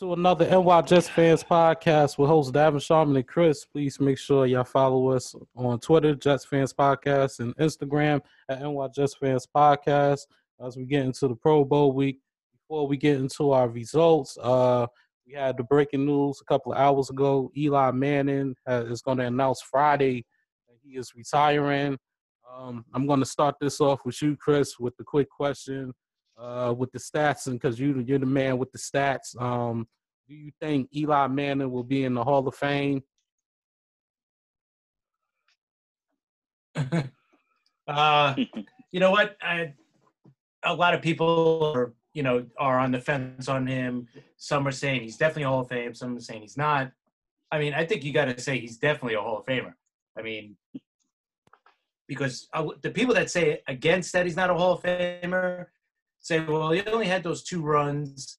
To another NY Jets Fans podcast with host Davin Sharman and Chris. Please make sure y'all follow us on Twitter, Jets Fans Podcast, and Instagram at NY Jets Fans Podcast as we get into the Pro Bowl week. Before we get into our results, uh, we had the breaking news a couple of hours ago. Eli Manning has, is going to announce Friday that he is retiring. Um, I'm going to start this off with you, Chris, with the quick question uh, with the stats, and because you you're the man with the stats. Um, do you think Eli Manning will be in the Hall of Fame? uh, you know what? I, a lot of people are, you know, are on the fence on him. Some are saying he's definitely a Hall of Fame. Some are saying he's not. I mean, I think you got to say he's definitely a Hall of Famer. I mean, because uh, the people that say against that he's not a Hall of Famer say, well, he only had those two runs,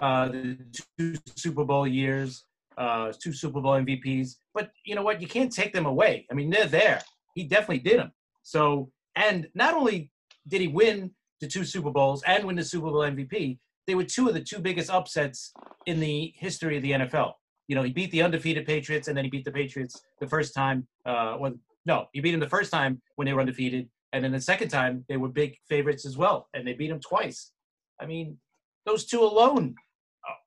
uh, the two Super Bowl years, uh, two Super Bowl MVPs. But you know what? You can't take them away. I mean, they're there. He definitely did them. So, and not only did he win the two Super Bowls and win the Super Bowl MVP, they were two of the two biggest upsets in the history of the NFL. You know, he beat the undefeated Patriots, and then he beat the Patriots the first time. Uh, well, no, he beat them the first time when they were undefeated, and then the second time, they were big favorites as well, and they beat them twice. I mean, those two alone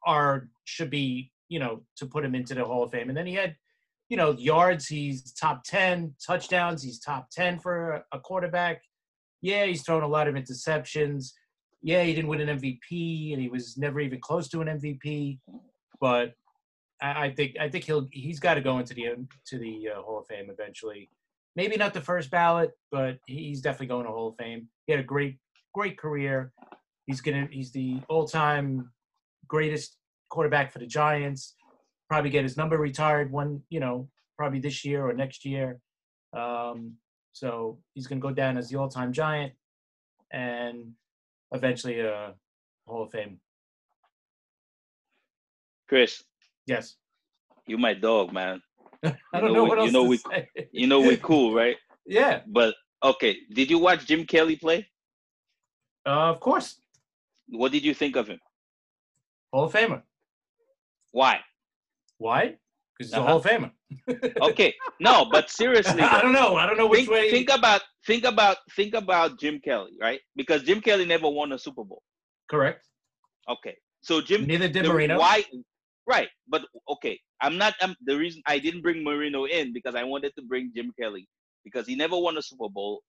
are should be you know to put him into the Hall of Fame. And then he had you know yards, he's top ten touchdowns, he's top ten for a quarterback. Yeah, he's thrown a lot of interceptions. Yeah, he didn't win an MVP, and he was never even close to an MVP. But I, think I think he'll he's got to go into the to the uh, Hall of Fame eventually maybe not the first ballot, but he's definitely going to Hall of Fame. He had a great, great career. He's gonna he's the all-time greatest quarterback for the Giants. Probably get his number retired one, you know, probably this year or next year. Um, so he's gonna go down as the all-time Giant and eventually a Hall of Fame. Chris. Yes. You my dog, man. I don't know, know what else you know to we, say. You know we're cool, right? Yeah. But okay, did you watch Jim Kelly play? Uh, of course. What did you think of him? Hall of Famer. Why? Why? Because he's Uh-huh. a Hall of Famer. Okay, no, but seriously, I don't know. I don't know which think, way. think about think about think about Jim Kelly, right? Because Jim Kelly never won a Super Bowl. Correct. Okay, so Jim Neither did the- Marino. Why? Right, but okay, I'm not. I'm the reason I didn't bring Marino in because I wanted to bring Jim Kelly because he never won a Super Bowl.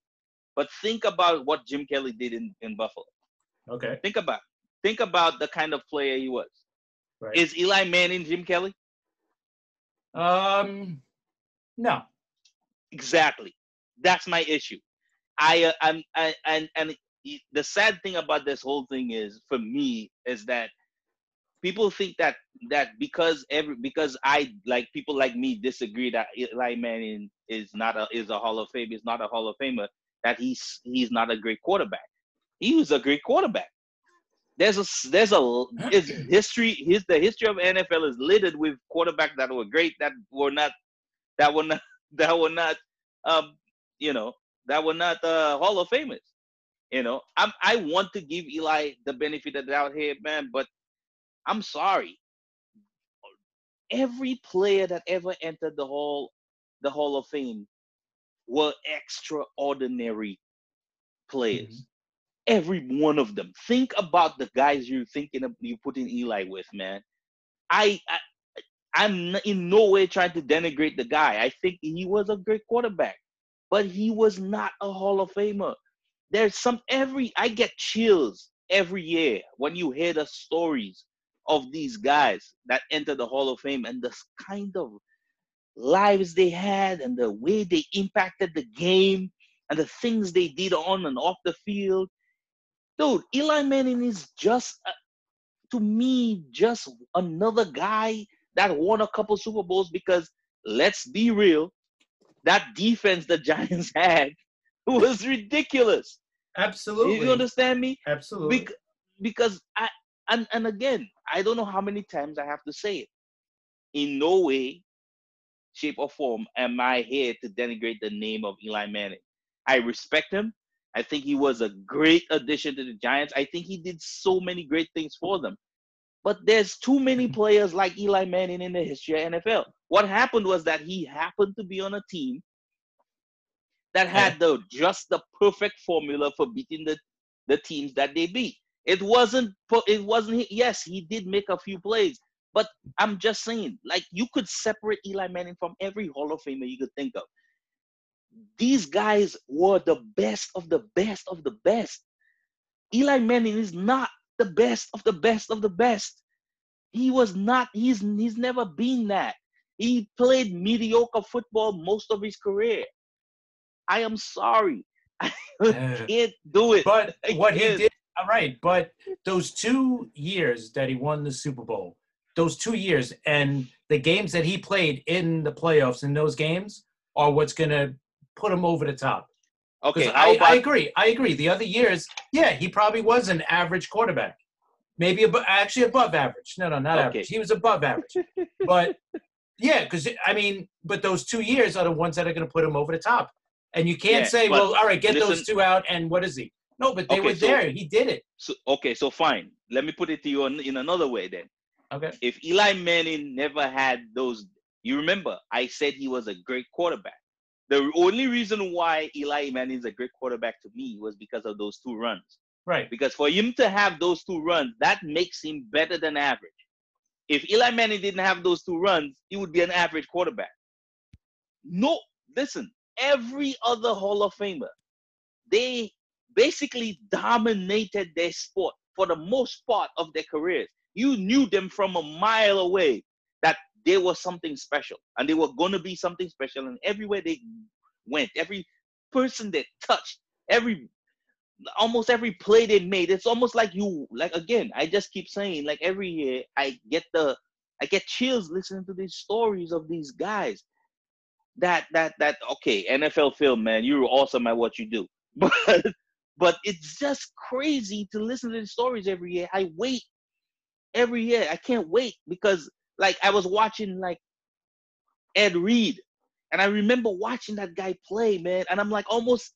But think about what Jim Kelly did in, in Buffalo. Okay. Think about think about the kind of player he was. Right. Is Eli Manning Jim Kelly? um. No. Exactly. That's my issue. I uh, I'm I, and and the sad thing about this whole thing is for me is that people think that that because every because I like people like me disagree that Eli Manning is not a is a Hall of Fame is not a Hall of Famer that he's he's not a great quarterback. He was a great quarterback. There's a there's a is history his the history of NFL is littered with quarterbacks that were great that were not that were not that were not um you know that were not uh, Hall of Famers. You know, I'm I want to give Eli the benefit of the doubt here, man, but I'm sorry. Every player that ever entered the hall, the Hall of Fame, were extraordinary players. Every one of them. Think about the guys you're thinking of you putting Eli with, man. I, I I'm in no way trying to denigrate the guy. I think he was a great quarterback, but he was not a Hall of Famer. There's some every I get chills every year when you hear the stories of these guys that enter the Hall of Fame and the kind of lives they had and the way they impacted the game and the things they did on and off the field. Dude, Eli Manning is just, uh, to me, just another guy that won a couple Super Bowls because let's be real, that defense the Giants had was ridiculous. Absolutely. You understand me? Absolutely. Bec- because I and and again, I don't know how many times I have to say it. In no way, shape, or form am I here to denigrate the name of Eli Manning. I respect him. I think he was a great addition to the Giants. I think he did so many great things for them. But there's too many players like Eli Manning in the history of NFL. What happened was that he happened to be on a team that had the just the perfect formula for beating the, the teams that they beat. It wasn't it wasn't yes, he did make a few plays, but I'm just saying, like you could separate Eli Manning from every Hall of Famer you could think of. These guys were the best of the best of the best. Eli Manning is not the best of the best of the best. He was not, he's he's never been that. He played mediocre football most of his career. I am sorry. I can't do it. But what he did, all right, but those two years that he won the Super Bowl, those two years and the games that he played in the playoffs in those games are what's going to put him over the top. Okay, I, about, I, agree. I agree. The other years, yeah, he probably was an average quarterback, maybe ab- actually above average. No, no, not okay. average. He was above average, but yeah, because I mean, but those two years are the ones that are going to put him over the top. And you can't yeah, say, well, all right, get listen, those two out, and what is he? No, but they okay, were there. So, he did it. So okay, so fine. Let me put it to you in, in another way then. Okay. If Eli Manning never had those, you remember I said he was a great quarterback. The only reason why Eli Manning is a great quarterback to me was because of those two runs. Right. Because for him to have those two runs, that makes him better than average. If Eli Manning didn't have those two runs, he would be an average quarterback. No, listen, every other Hall of Famer, they basically dominated their sport for the most part of their careers. You knew them from a mile away that they were something special and they were going to be something special and everywhere they went every person they touched every almost every play they made it's almost like you like again i just keep saying like every year i get the i get chills listening to these stories of these guys. That that that okay nfl film man you're awesome at what you do. But but it's just crazy to listen to the stories every year. I wait every year. I can't wait because like I was watching like Ed Reed, and I remember watching that guy play, man, and I'm like almost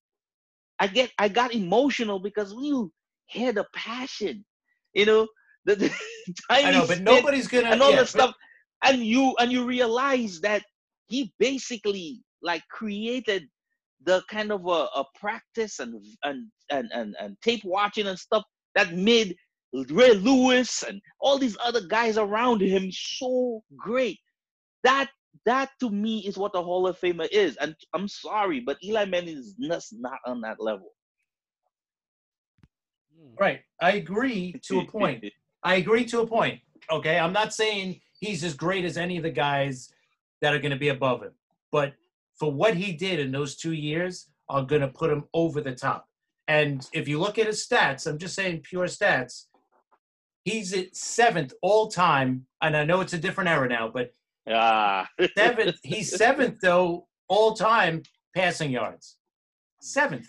I get I got emotional because you hear the passion, you know, the, the I know, but nobody's gonna and all yeah, that stuff, and you and you realize that he basically like created the kind of a, a practice and, and and and and tape watching and stuff that made Ray Lewis and all these other guys around him so great. That that to me is what the Hall of Famer is. And I'm sorry, but Eli Manning is just not on that level. Hmm. Right. I agree to a point. I agree to a point. Okay. I'm not saying he's as great as any of the guys that are going to be above him. But for what he did in those two years, are going to put him over the top. And if you look at his stats, I'm just saying pure stats, He's at seventh all time, and I know it's a different era now, but ah. seventh. He's seventh though all time passing yards. Seventh,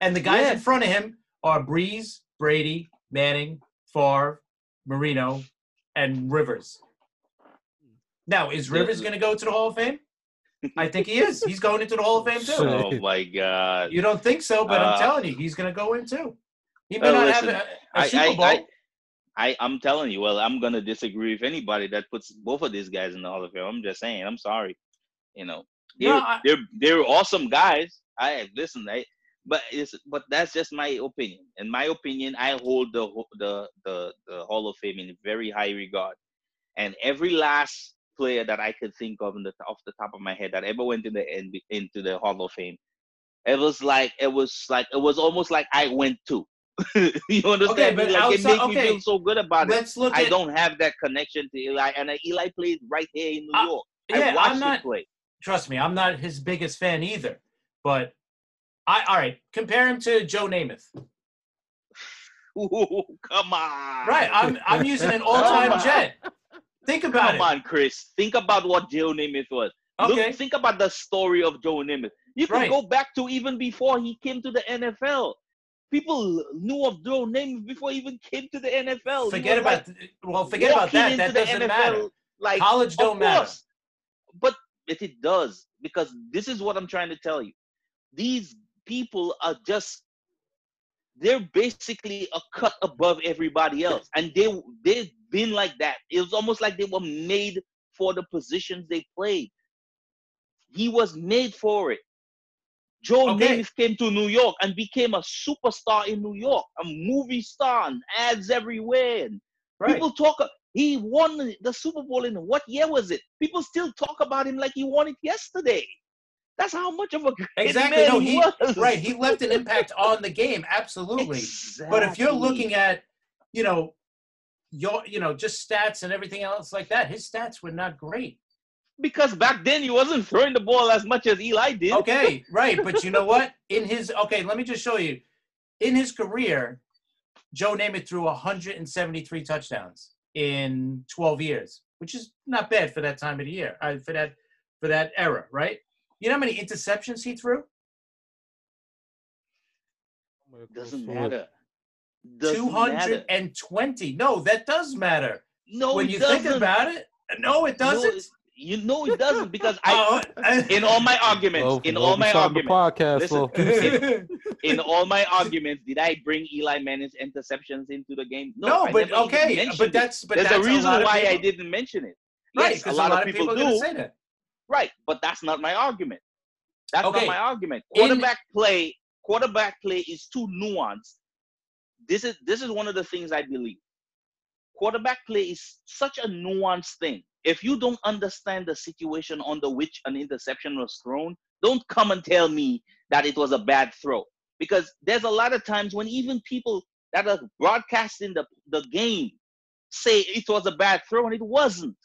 and the guys yeah. in front of him are Brees, Brady, Manning, Favre, Marino, and Rivers. Now, is Rivers going to go to the Hall of Fame? I think he is. He's going into the Hall of Fame too. Oh my God! You don't think so, but uh, I'm telling you, he's going to go in too. He may uh, not listen, have a, a Super Bowl. I, I, I'm telling you, well, I'm gonna disagree with anybody that puts both of these guys in the Hall of Fame. I'm just saying, I'm sorry. You know, they're no, I, they're, they're awesome guys. I listen, I but it's but that's just my opinion. In my opinion, I hold the the the, the Hall of Fame in very high regard. And every last player that I could think of in the off the top of my head that ever went in the into the Hall of Fame, it was like it was like it was almost like I went to. you understand? Okay, but like outside, it makes okay. me feel so good about Let's it. Look I at, don't have that connection to Eli, and Eli plays right here in New uh, York. Yeah, I am not, play. Trust me, I'm not his biggest fan either. But I all right, compare him to Joe Namath. Ooh, come on. Right, I'm I'm using an all-time Jet. Think about come it. Come on, Chris. Think about what Joe Namath was. Okay. Look, think about the story of Joe Namath. You can right. go back to even before he came to the NFL people knew of Joe Namath before he even came to the NFL. Forget about like, well, forget about that. That doesn't NFL, matter. Like college don't matter. But it, it does because this is what I'm trying to tell you. These people are just they're basically a cut above everybody else, and they they've been like that. It was almost like they were made for the positions they played. He was made for it. Joe Okay. Namath came to New York and became a superstar in New York, a movie star, and ads everywhere. And Right. People talk. He won the Super Bowl in what year was it? People still talk about him like he won it yesterday. That's how much of a great Exactly. man No, he, was. right. He left an impact on the game. Absolutely. But if you're looking at, you know, your you know just stats and everything else like that, his stats were not great. Because back then he wasn't throwing the ball as much as Eli did. Okay, right. But you know what? In his okay, let me just show you. In his career, Joe Namath threw 173 touchdowns in 12 years, which is not bad for that time of the year. Uh, for that for that era, right? You know how many interceptions he threw? Doesn't matter. Doesn't Two hundred matter. No, that does matter. No, when you doesn't. think about it, no, it doesn't. You know it doesn't because I, Oh, in all my arguments, in all my arguments, podcast. Listen. so- in all my arguments, did I bring Eli Manning's interceptions into the game? no, I but okay, but that's but There's that's a reason lot of why I didn't mention it. Right, Yes, a because lot, of people people, are going to do. say that. Right, but that's not my argument. That's Okay. not my argument. In- Quarterback play, quarterback play is too nuanced. This is this is one of the things I believe. Quarterback play is such a nuanced thing. If you don't understand the situation under which an interception was thrown, don't come and tell me that it was a bad throw. Because there's a lot of times when even people that are broadcasting the, the game say it was a bad throw and it wasn't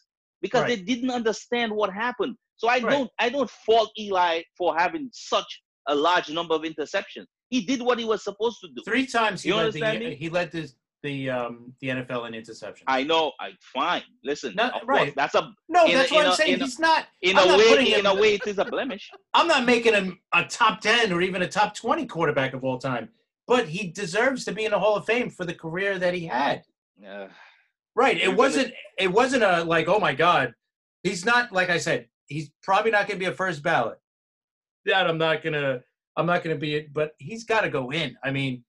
because they didn't understand what happened. So I Right. don't I don't fault Eli for having such a large number of interceptions. He did what he was supposed to do. Three times he You led the me? he led the the um the NFL in interception. I know. I fine. Listen, No, of course, right. that's a no, in a- that's what I'm saying. in a- He's not. in I'm a not way. In a way, it is a blemish. I'm not making him a top ten or even a top twenty quarterback of all time, but he deserves to be in the Hall of Fame for the career that he had. Uh, Right. It wasn't. It wasn't a like. Oh my God. He's not. Like I said, he's probably not going to be a first ballot. That I'm not gonna. I'm not going to be it. But he's got to go in. I mean,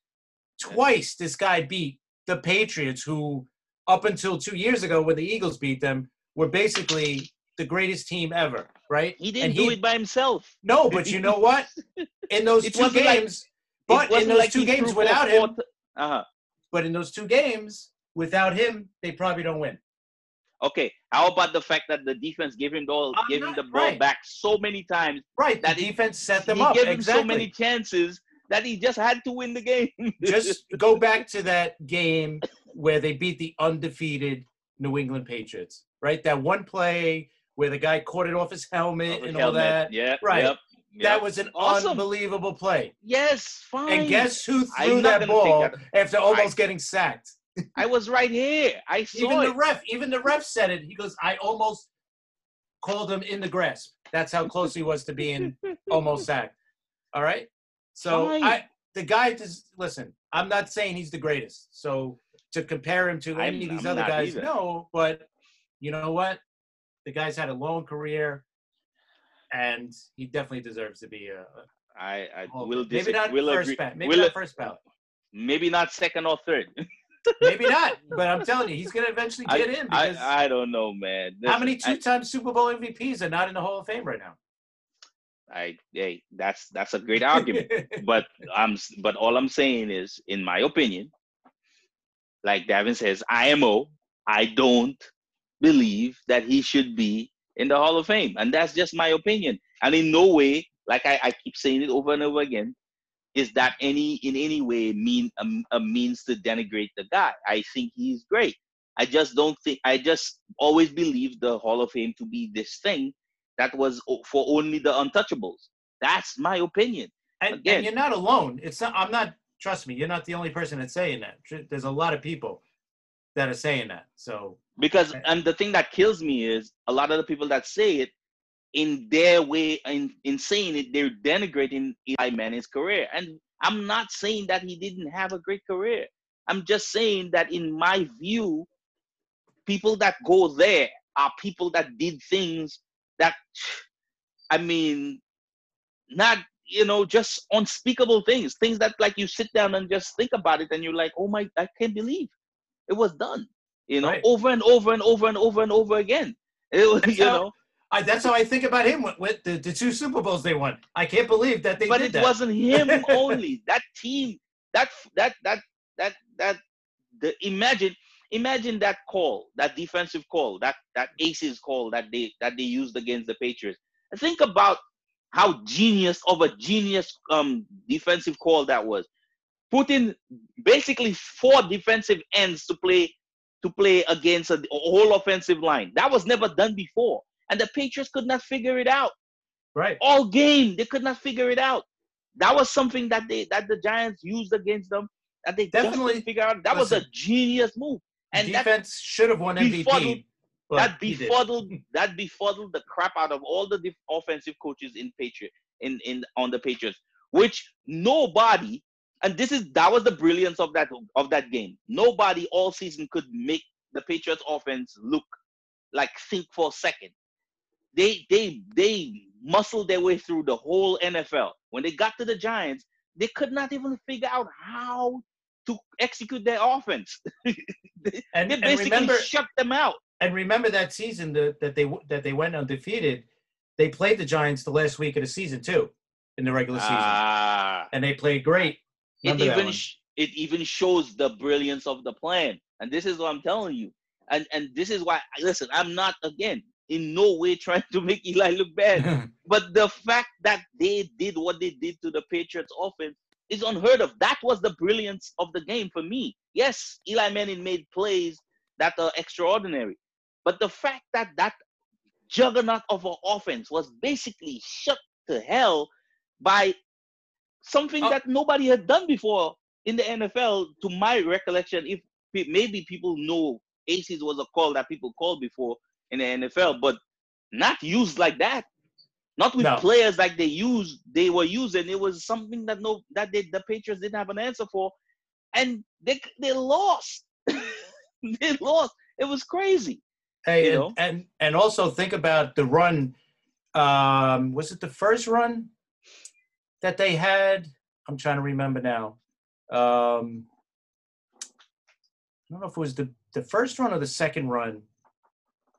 twice this guy beat the Patriots, who up until two years ago, when the Eagles beat them, were basically the greatest team ever. Right. he didn't And do it by himself. No, but you know what? In those two wasn't like- games, but in those two games without him, Uh huh. but in those two games without him, they probably don't win. Okay. How about the fact that the defense gave him the ball, gave him the ball right. back so many times? Right. That the defense set them he up. gave him exactly. so many chances that he just had to win the game. Just go back to that game where they beat the undefeated New England Patriots. Right. That one play where the guy caught it off his helmet and all that. Yeah. Right. Yep, That was an Awesome. unbelievable play. yes. Fine. And guess who threw that ball that. after almost getting sacked? I was right here. I saw Even it. the ref, even the ref said it. He goes, I almost called him in the grasp. That's how close he was to being almost sacked. All right. So. I the guy just listen, I'm not saying he's the greatest. So to compare him to I'm- any of these I'm other guys, either. no, but you know what? The guy's had a long career and he definitely deserves to be a, I, I will Fame. maybe disagree. not will first agree. Maybe will not first ballot. Maybe not second or third. Maybe not. But I'm telling you, he's gonna eventually I, get in because I, I don't know, man. how many two-time Super Bowl MVPs are not in the Hall of Fame right now? I, hey, that's that's a great argument. but I'm but all I'm saying is, in my opinion, like Davin says, IMO, I don't believe that he should be in the Hall of Fame, and that's just my opinion. And in no way, like I, I keep saying it over and over again, is that any in any way mean a, a means to denigrate the guy. I think he's great. I just don't think. I just always believe the Hall of Fame to be this thing that was for only the untouchables. That's my opinion. And, Again. and you're not alone. It's not. I'm not. Trust me, you're not the only person that's saying that. There's a lot of people that are saying that. So because and the thing that kills me is a lot of the people that say it in their way in, in saying it they're denigrating eli manning's career and i'm not saying that he didn't have a great career i'm just saying that in my view people that go there are people that did things that i mean not you know just unspeakable things things that like you sit down and just think about it and you're like oh my i can't believe it was done You know, Right. over and over and over and over and over again. It was, That's you how- know, I, that's how I think about him with, with the, the two Super Bowls they won. I can't believe that they but it that. wasn't him only. That team, that that that that that the imagine imagine that call, that defensive call, that that aces call that they that they used against the Patriots. And think about how genius of a genius um defensive call that was. Putting basically four defensive ends to play to play against a, a whole offensive line. That was never done before. And the Patriots could not figure it out right. all game. They could not figure it out. That was something that they that the Giants used against them that they Definitely. figure out. That was a genius move, and Defense should have won MVP. that befuddled that befuddled the crap out of all the def- offensive coaches in Patriot in in on the Patriots, which nobody. And this is that was the brilliance of that of that game. Nobody all season could make the Patriots offense look like think for a second. They they they muscled their way through the whole NFL. When they got to the Giants, they could not even figure out how to execute their offense. and, They and basically remember, shut them out. and remember that season that, that they that they went undefeated. They played the Giants the last week of the season too, in the regular season, Ah, and they played great. it Remember even sh- it even shows the brilliance of the plan, and this is what I'm telling you. And and this is why listen, I'm not again in no way trying to make Eli look bad. But the fact that they did what they did to the Patriots offense is unheard of. That was the brilliance of the game for me. Yes, Eli Manning made plays that are extraordinary. But the fact that that juggernaut of an offense was basically shut to hell by something Oh. that nobody had done before in the NFL, to my recollection, if maybe people know aces was a call that people called before in the NFL, but not used like that. Not with No. players like they used, they were using. It was something that no that they, the Patriots didn't have an answer for, and they they lost. they lost. It was crazy. Hey, and, know? and and also think about the run. Um, was it the first run that they had? I'm trying to remember now. Um, I don't know if it was the the first run or the second run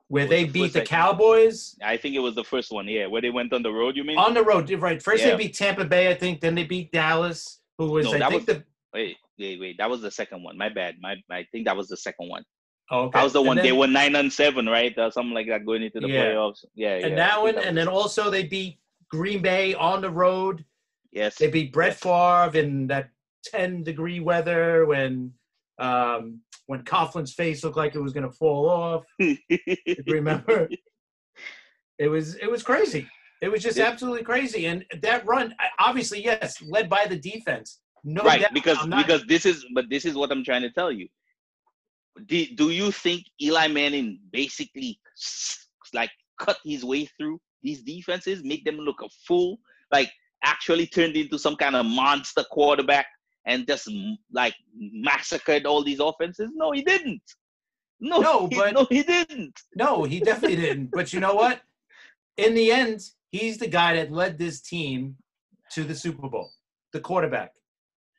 where they the beat the Cowboys I think it was the first one, yeah, where they went on the road. You mean? on the road. Right, first Yeah. they beat Tampa Bay, I think. Then they beat Dallas, who was No, I that think was- the. wait, wait, wait. That was the second one. My bad. My, I think that was the second one. Oh, okay. That was the And one. they then- were nine and seven, right, or something like that, going into the Yeah. playoffs. Yeah, yeah. and I that one, was and then also they beat Green Bay on the road. yes, They beat Brett Favre in that 10 degree weather when um, when Coughlin's face looked like it was going to fall off. Remember? It was it was crazy. It was just Yeah. absolutely crazy. And that run, obviously, yes, led by the defense. No right doubt. because not- because this is but this is what i'm trying to tell you do, do you think eli manning basically like cut his way through these defenses make them look a fool like actually turned into some kind of monster quarterback and just like massacred all these offenses no he didn't no No, he, but- no he didn't No, he definitely didn't. But you know what? In the end, he's the guy that led this team to the Super Bowl, the quarterback.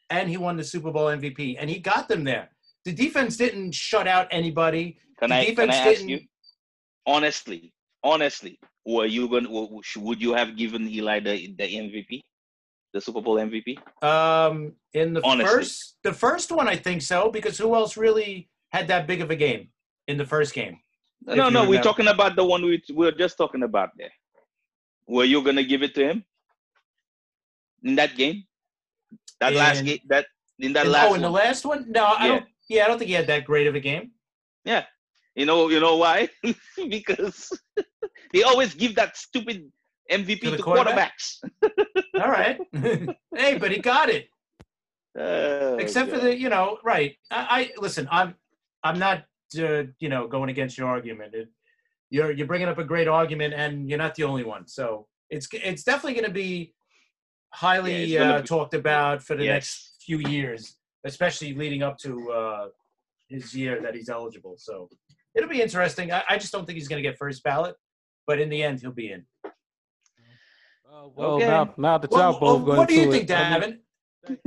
And he won the Super Bowl MVP. And he got them there. The defense didn't shut out anybody. can The i can i ask didn't- you honestly honestly were you going to would you have given eli the, the mvp the super bowl mvp Um, in the Honestly. first, the first one, I think so, because who else really had that big of a game in the first game? No, no. We're talking about the one we we were just talking about there. Were you gonna give it to him in that game? That last game. That in that In- last oh, in the last one? No, I Yeah. don't. Yeah, I don't think he had that great of a game. Yeah, you know, you know why? because they always give that stupid MVP To to, quarterback? quarterbacks. All right. hey, but he got it. Oh, except for the you know right i, I listen i'm i'm not uh, you know going against your argument it, you're you're bringing up a great argument and you're not the only one so it's it's definitely going to be highly Yeah, uh, be- talked about for the Yes. next few years especially leading up to uh, his year that he's eligible so it'll be interesting i, I just don't think he's going to get first ballot but in the end he'll be in Uh, well, Okay. now, now that Well, y'all both well, going what do you into think it, I mean, davin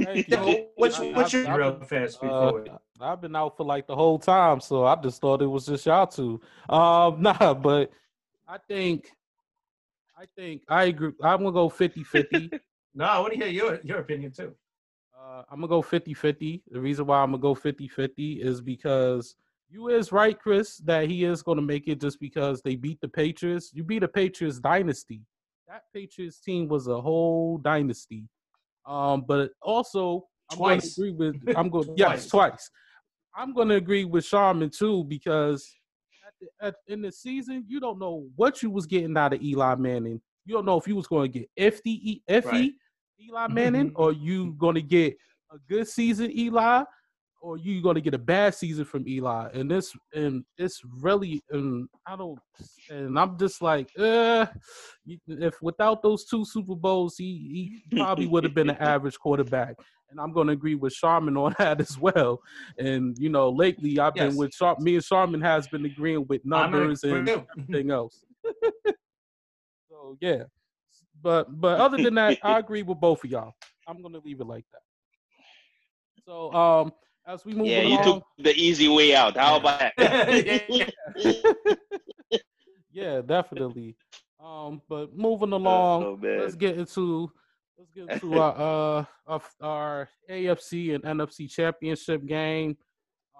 Thank you. what's I- what's I- your I- real fast Uh, before? we- I've been out for like the whole time, so I just thought it was just y'all two. Um, nah, but I think, I think I agree. I'm gonna go 50-50. No, I want to hear your your opinion too. Uh, I'm gonna go 50-50. The reason why I'm gonna go 50-50 is because you is right, Chris, that he is gonna make it just because they beat the Patriots. You beat the Patriots dynasty. That Patriots team was a whole dynasty. Um, but also I'm going to Twice. agree with I'm going yes twice. I'm going to agree with Sharman too because at the, at, in the season you don't know what you was getting out of Eli Manning. You don't know if you was going to get iffy Right. Eli Manning or you going to get a good season Eli or you're going to get a bad season from Eli. And this and it's really and I don't and I'm just like uh if without those two Super Bowls he he probably would have been an average quarterback. And I'm going to agree with Sharman on that as well. And you know, lately I've been with Shar- me and Sharman has been agreeing with numbers and you. everything else. so yeah, but but other than that, I agree with both of y'all. I'm gonna leave it like that. So um, as we move Yeah, you took the easy way out. How about Yeah. that? yeah, definitely. Um, but moving along, oh, let's get into let's get into our uh our AFC and NFC championship game.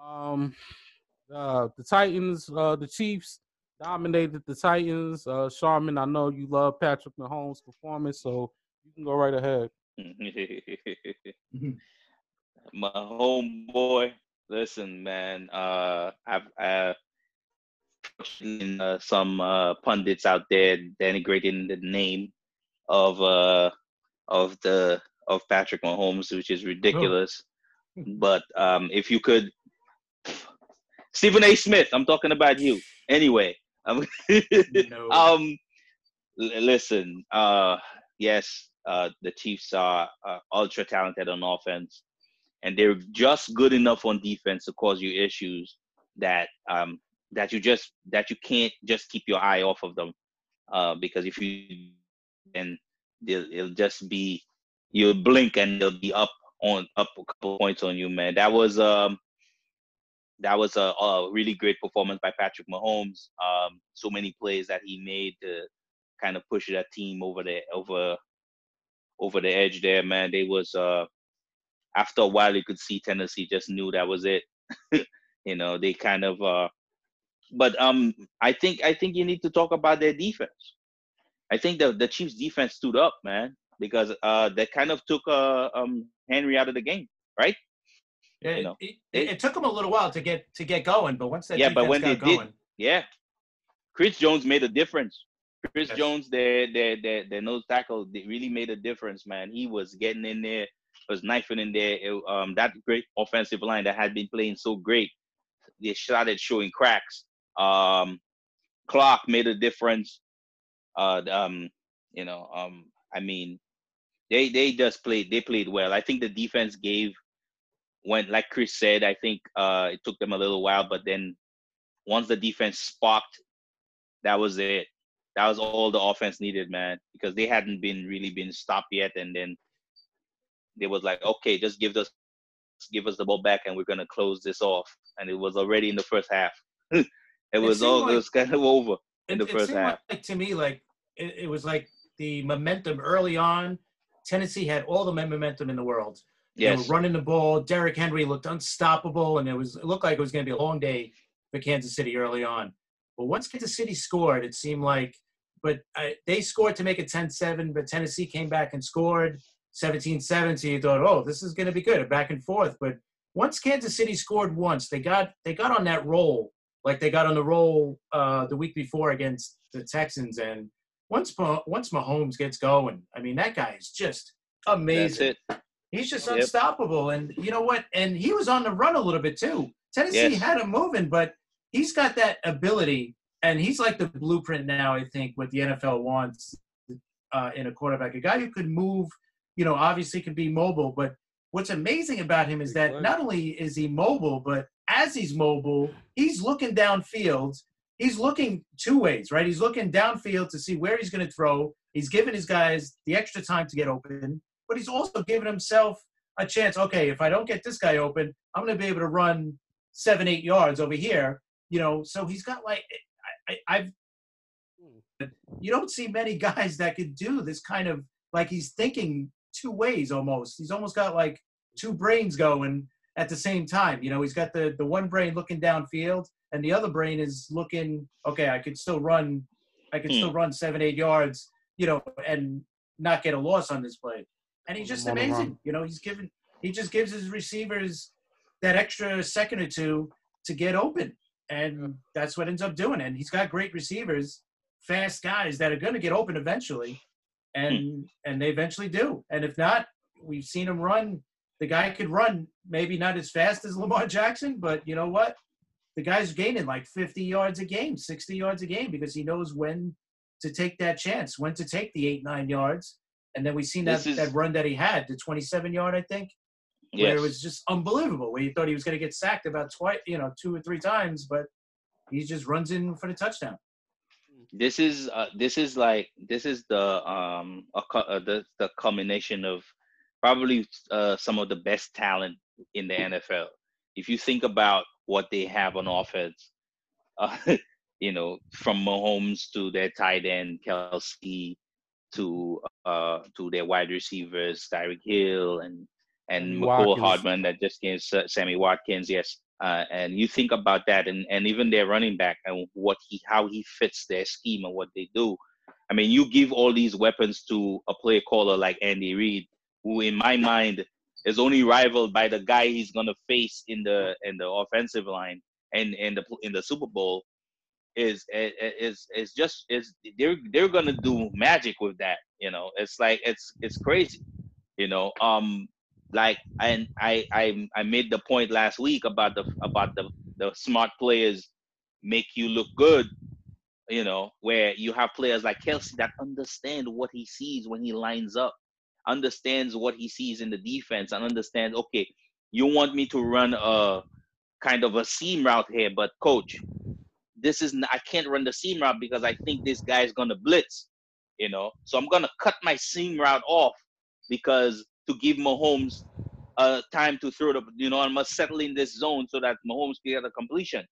Um, uh, the Titans, uh, the Chiefs dominated the Titans. Uh, Sharman, I know you love Patrick Mahomes' performance, so you can go right ahead. My homeboy. Listen, man. Uh, I've uh, seen uh, some uh, pundits out there denigrating the name of uh of the of Patrick Mahomes, which is ridiculous. But um, if you could, Stephen A. Smith, I'm talking about you. Anyway, um, No. um, l- listen, uh, yes, uh, the Chiefs are uh, ultra talented on offense, and they're just good enough on defense to cause you issues that um, that you just that you can't just keep your eye off of them, uh, because if you then it'll just be you'll blink and they'll be up on up a couple points on you, man. That was um that was a, a really great performance by Patrick Mahomes. Um, so many plays that he made to kind of push that team over the over over the edge there, man. They was uh after a while you could see Tennessee just knew that was it. you know, they kind of uh but um I think I think you need to talk about their defense. I think the the Chiefs defense stood up, man, because uh they kind of took uh um Henry out of the game, right? Yeah, you know, it, it, it took them a little while to get to get going, but once that Yeah, but when they did- Yeah. Chris Jones made a difference. Chris Yes. Jones, their their their their nose tackle, they really made a difference, man. He was getting in there, was knifing in there. It- um, that great offensive line that had been playing so great, they started showing cracks. Um, Clark made a difference. Uh, um, you know, um, I mean, they they just played. They played well. I think the defense gave when, like Chris said, I think uh, it took them a little while, but then once the defense sparked, that was it. That was all the offense needed, man, because they hadn't been really been stopped yet, and then they was like, okay, just give us give us the ball back, and we're gonna close this off. And it was already in the first half. it was seemed all like- it was kind of over in it, the it first seemed half. like to me like it, it was like the momentum early on. Tennessee had all the momentum in the world. They Yes, were running the ball. Derrick Henry looked unstoppable, and it was it looked like it was going to be a long day for Kansas City early on. But once Kansas City scored, it seemed like, but uh, they scored to make it 10-7, but Tennessee came back and scored 17-7. So you thought, oh, this is going to be good, a back and forth. But once Kansas City scored once, they got they got on that roll, like they got on the roll uh, the week before against the Texans. And once once Mahomes gets going, I mean, that guy is just amazing. He's just Yep. unstoppable. And you know what? And he was on the run a little bit too. Tennessee Yes. had him moving, but he's got that ability. And he's like the blueprint now, I think, what the NFL wants uh, in a quarterback. A guy who could move, you know, obviously can be mobile. But what's amazing about him is that not only is he mobile, but as he's mobile, he's looking downfield. He's looking two ways, right? He's looking downfield to see where he's going to throw. He's giving his guys the extra time to get open but he's also given himself a chance. Okay, if I don't get this guy open, I'm going to be able to run seven, eight yards over here. You know, so he's got like I, I, I've. Hmm. You don't see many guys that could do this kind of like he's thinking two ways almost. He's almost got like two brains going at the same time. You know, he's got the the one brain looking downfield, and the other brain is looking. Okay, I could still run. I could still run seven, eight yards. You know, and not get a loss on this play. And he's just amazing. You know, he's given. He just gives his receivers that extra second or two to get open, and that's what ends up doing. And he's got great receivers, fast guys that are going to get open eventually, Hmm. and and they eventually do. And if not, we've seen him run the guy could run maybe not as fast as Lamar Jackson, but you know what? The guy's gaining like 50 yards a game, 60 yards a game because he knows when to take that chance, when to take the eight, nine yards. And then we seen that, is, that run that he had, the 27 yard, I think, yes. where it was just unbelievable, where you thought he was going to get sacked about twice, you know, two or three times, but he just runs in for the touchdown. This is uh, this is like this is the um a, uh, the the combination of probably uh, some of the best talent in the NFL. If you think about what they have on offense, uh, you know, from Mahomes to their tight end Kelce to uh, to their wide receivers Tyreek Hill and and Mecole Hardman that just came Sammy Watkins, yes. Uh, and you think about that, and, and even their running back and what he how he fits their scheme and what they do. I mean, you give all these weapons to a play caller like Andy Reid, who in my mind is only rivaled by the guy he's gonna face in the in the offensive line and in the in the Super Bowl is is is just is they're they're gonna do magic with that. You know, it's like it's it's crazy. You know, um, like and I I I made the point last week about the about the the smart players make you look good. You know, where you have players like Kelce that understand what he sees when he lines up understands what he sees in the defense and understands, okay, you want me to run a kind of a seam route here, but coach, this is I can't run the seam route because I think this guy is gonna blitz, you know. So I'm gonna cut my seam route off because to give Mahomes uh, time to throw the, you know, I must settle in this zone so that Mahomes can get a completion.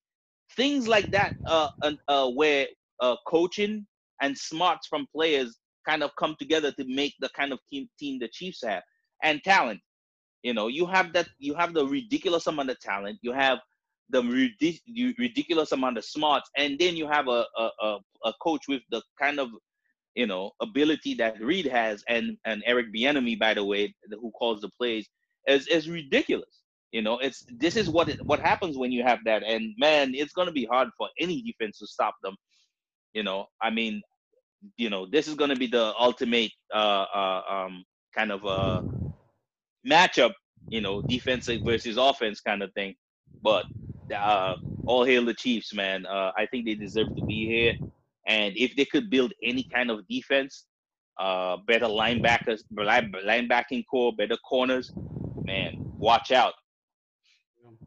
Things like that, uh, uh, where uh, coaching and smarts from players kind of come together to make the kind of team, team the Chiefs have and talent. You know, you have that you have the ridiculous amount of talent, you have the ridiculous amount of smarts, and then you have a, a, a coach with the kind of you know ability that Reid has, and and Eric Bieniemy, by the way, who calls the plays, is is ridiculous. You know, it's this is what it, what happens when you have that, and man, it's gonna be hard for any defense to stop them. You know, I mean, you know, this is going to be the ultimate uh, uh, um, kind of uh, matchup, you know, defensive versus offense kind of thing. But uh, all hail the Chiefs, man. Uh, I think they deserve to be here. And if they could build any kind of defense, uh, better linebackers, linebacking core, better corners, man, watch out.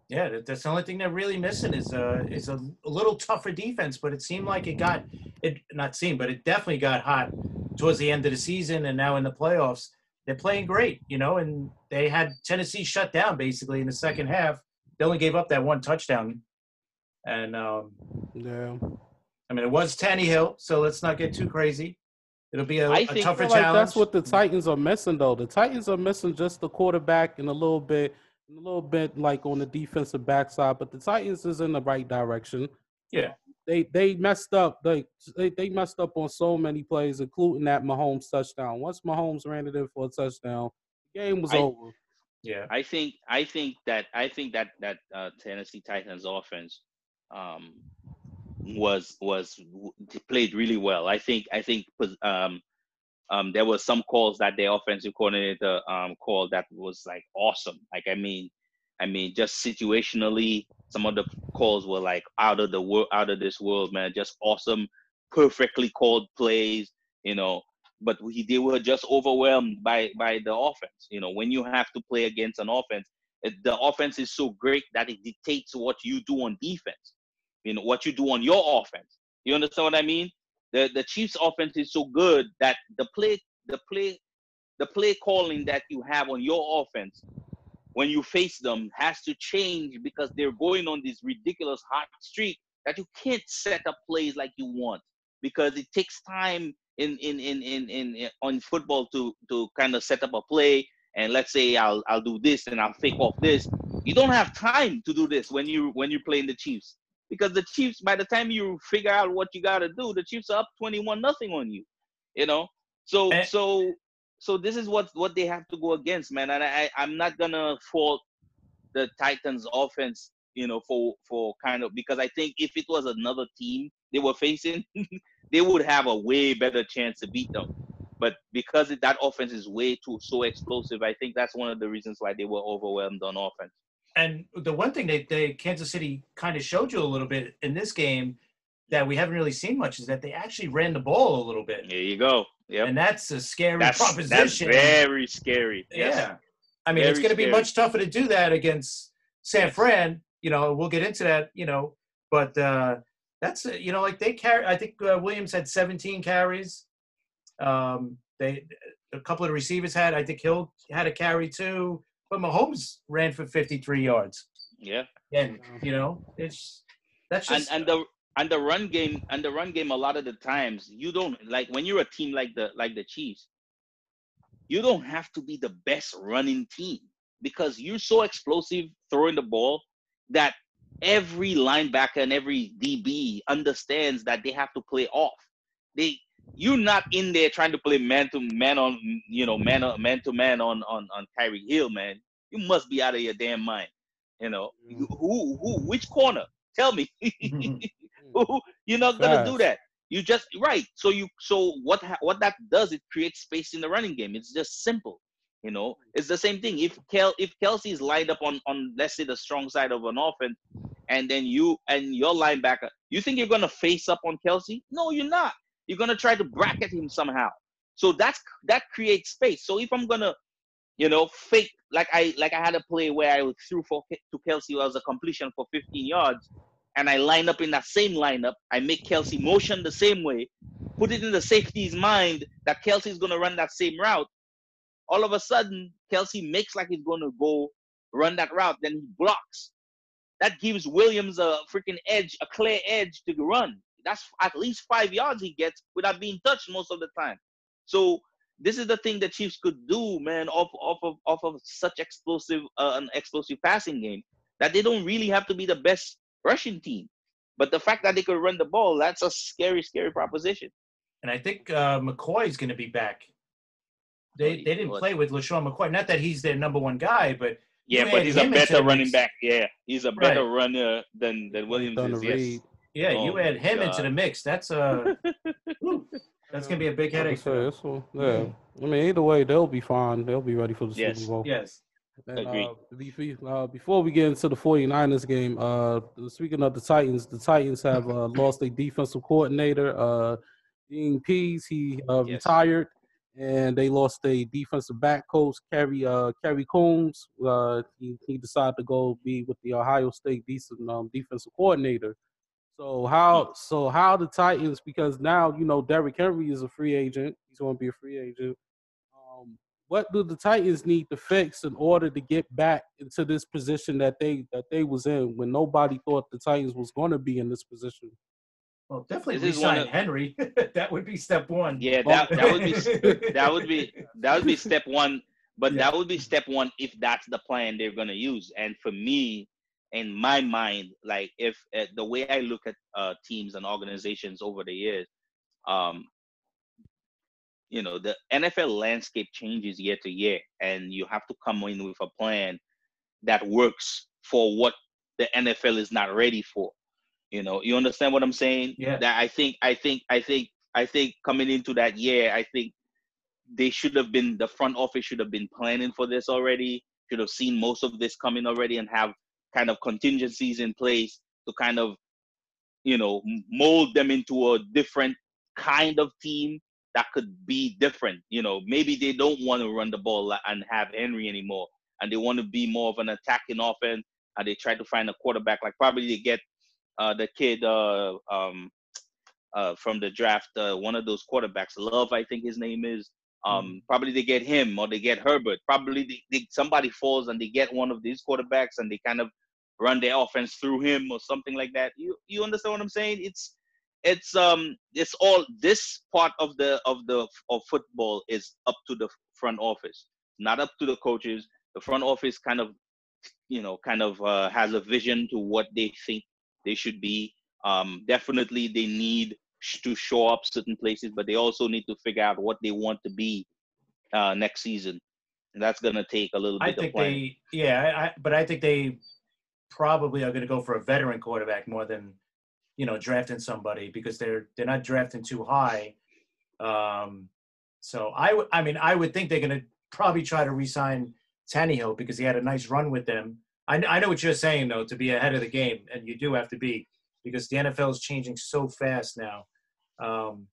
Yeah, that's the only thing they're really missing is a is a, a little tougher defense. But it seemed like it got it not seemed, but it definitely got hot towards the end of the season, and now in the playoffs, they're playing great. You know, and they had Tennessee shut down basically in the second half. They only gave up that one touchdown, and um, yeah, I mean it was Tannehill, so let's not get too crazy. It'll be a, a tougher like challenge. That's what the Titans are missing, though. The Titans are missing just the quarterback and a little bit a little bit like on the defensive backside, but the Titans is in the right direction. Yeah. They they messed up. They, they they messed up on so many plays, including that Mahomes touchdown. Once Mahomes ran it in for a touchdown, the game was I, over. Yeah. I think I think that I think that that uh, Tennessee Titans offense um, was was played really well. I think I think um, um, there was some calls that the offensive coordinator um, called that was like awesome. Like I mean, I mean, just situationally, some of the calls were like out of the world, out of this world, man. Just awesome, perfectly called plays, you know. But we, they were just overwhelmed by by the offense. You know, when you have to play against an offense, it, the offense is so great that it dictates what you do on defense. You know, what you do on your offense. You understand what I mean? the the Chiefs offense is so good that the play the play the play calling that you have on your offense when you face them has to change because they're going on this ridiculous hot streak that you can't set up plays like you want because it takes time in in in in, in, in on football to to kind of set up a play and let's say I'll I'll do this and I'll fake off this. You don't have time to do this when you when you're playing the Chiefs because the Chiefs by the time you figure out what you got to do, the Chiefs are up 21 nothing on you. You know? So and, so so this is what what they have to go against, man. And I I'm not going to fault the Titans offense, you know, for for kind of because I think if it was another team they were facing, they would have a way better chance to beat them. But because that offense is way too so explosive, I think that's one of the reasons why they were overwhelmed on offense. And the one thing that they Kansas City kind of showed you a little bit in this game that we haven't really seen much is that they actually ran the ball a little bit. There you go. Yeah. And that's a scary that's, proposition. That's very scary. Yes. Yeah. I mean, very it's going to be much tougher to do that against San Fran. You know, we'll get into that. You know, but uh, that's uh, you know, like they carry. I think uh, Williams had 17 carries. Um, they a couple of the receivers had. I think Hill had a carry too. But Mahomes ran for 53 yards. Yeah. And you know, it's that's just and, and the and the run game and the run game a lot of the times you don't like when you're a team like the like the Chiefs, you don't have to be the best running team because you're so explosive throwing the ball that every linebacker and every DB understands that they have to play off. They you're not in there trying to play man to man on you know man man to man on on on Tyreek Hill, man. You must be out of your damn mind. You know mm-hmm. who who which corner? Tell me. you're not gonna do that. You just right. So you so what what that does? It creates space in the running game. It's just simple. You know, it's the same thing. If Kel if Kelce is lined up on on let's say the strong side of an offense, and then you and your linebacker, you think you're gonna face up on Kelce? No, you're not. You're gonna try to bracket him somehow. So that's that creates space. So if I'm gonna, you know, fake like I like I had a play where I threw for to Kelce was a completion for 15 yards, and I line up in that same lineup. I make Kelce motion the same way, put it in the safety's mind that Kelce's gonna run that same route. All of a sudden, Kelce makes like he's gonna go run that route, then he blocks. That gives Williams a freaking edge, a clear edge to run that's at least five yards he gets without being touched most of the time. So this is the thing the Chiefs could do, man, off off of off of such explosive uh, an explosive passing game that they don't really have to be the best rushing team. But the fact that they could run the ball, that's a scary, scary proposition. And I think uh, McCoy is going to be back. They they didn't play with LeSean McCoy. Not that he's their number one guy, but yeah, but he's a better running back. Yeah, he's a better right. runner than than Williams is. Yes. Yeah, oh, you add him God. into the mix. That's a that's gonna be a big headache. Say, so, yeah, I mean, either way, they'll be fine. They'll be ready for the yes. Super Bowl. Yes. And, uh, uh, before we get into the 49ers game, uh, speaking of the Titans, the Titans have uh, lost a defensive coordinator, uh, Dean Pees. He uh, yes. retired, and they lost a defensive back coach, Kerry uh, Kerry Coombs. Uh, he, he decided to go be with the Ohio State decent, um, defensive coordinator. So how so how the Titans because now you know Derrick Henry is a free agent. He's going to be a free agent. Um, what do the Titans need to fix in order to get back into this position that they that they was in when nobody thought the Titans was going to be in this position? Well, definitely resign Henry. that would be step one. Yeah, that, that would be that would be that would be step one. But yeah. that would be step one if that's the plan they're going to use. And for me, in my mind, like if uh, the way I look at uh, teams and organizations over the years, um, you know, the NFL landscape changes year to year, and you have to come in with a plan that works for what the NFL is not ready for. You know, you understand what I'm saying? Yeah. That I think, I think, I think, I think coming into that year, I think they should have been the front office should have been planning for this already. Should have seen most of this coming already and have kind of contingencies in place to kind of you know mold them into a different kind of team that could be different you know maybe they don't want to run the ball and have henry anymore and they want to be more of an attacking offense and they try to find a quarterback like probably they get uh, the kid uh, um, uh, from the draft uh, one of those quarterbacks love i think his name is Um, Mhm. probably they get him or they get Herbert. Probably they, they, somebody falls and they get one of these quarterbacks and they kind of run their offense through him or something like that. You you understand what I'm saying? It's it's um it's all this part of the of the of football is up to the front office, not up to the coaches. The front office kind of you know kind of uh, has a vision to what they think they should be. Um, definitely they need to show up certain places, but they also need to figure out what they want to be uh, next season. And that's gonna take a little I bit of think they, yeah, I, I, but I think they probably are going to go for a veteran quarterback more than, you know, drafting somebody because they're they're not drafting too high. Um, so I, w- I mean, I would think they're going to probably try to re-sign Tannehill because he had a nice run with them. I, I know what you're saying though, to be ahead of the game, and you do have to be because the NFL is changing so fast now. Um,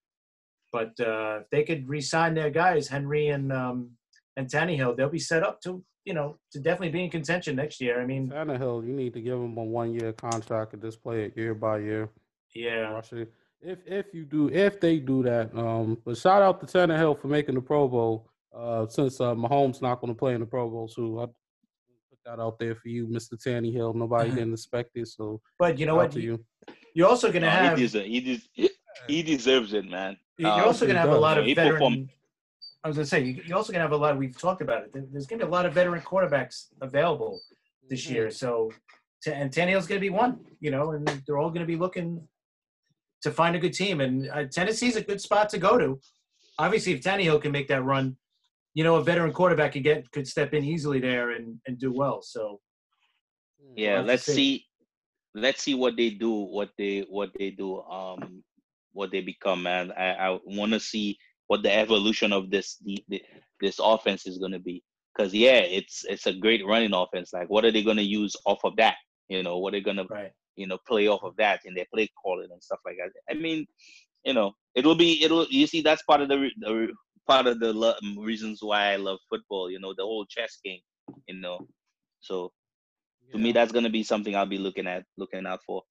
but uh, if they could re-sign their guys, Henry and um, and Tannehill, they'll be set up to you know to definitely be in contention next year. I mean, Tannehill, you need to give him a one year contract and just play it year by year. yeah, Rush it. If if you do if they do that, um, but shout out to Tannehill for making the Pro Bowl. Uh, since uh, Mahomes not going to play in the Pro Bowl, so I put that out there for you, Mr. Tannehill. Nobody didn't expect it, so but you know what? to you. You're also going to No, have he, deserves, he, des- he deserves it, man. You're Um, also going to he have a lot of He veteran. Performed- I was going to say you- you're also going to have a lot. We've talked about it. There's going to be a lot of veteran quarterbacks available this Mhm. year. So, Ta- and Tannehill's going to be one. You know, and they're all going to be looking to find a good team. And uh, Tennessee's a good spot to go to. Obviously, if Tannehill can make that run, you know, a veteran quarterback could get could step in easily there and and do well. So, yeah have to let's see. see let's see what they do what they what they do um what they become man i, I want to see what the evolution of this the, the, this offense is going to be. Because yeah it's it's a great running offense. Like what are they going to use off of that? You know what are they going to you know play off of that in their play calling and stuff like that? I mean you know it'll be it'll you see that's part of the, the part of the lo- mm, reasons why i love football you know the whole chess game you know? So to me that's gonna be something i'll be looking at looking out for.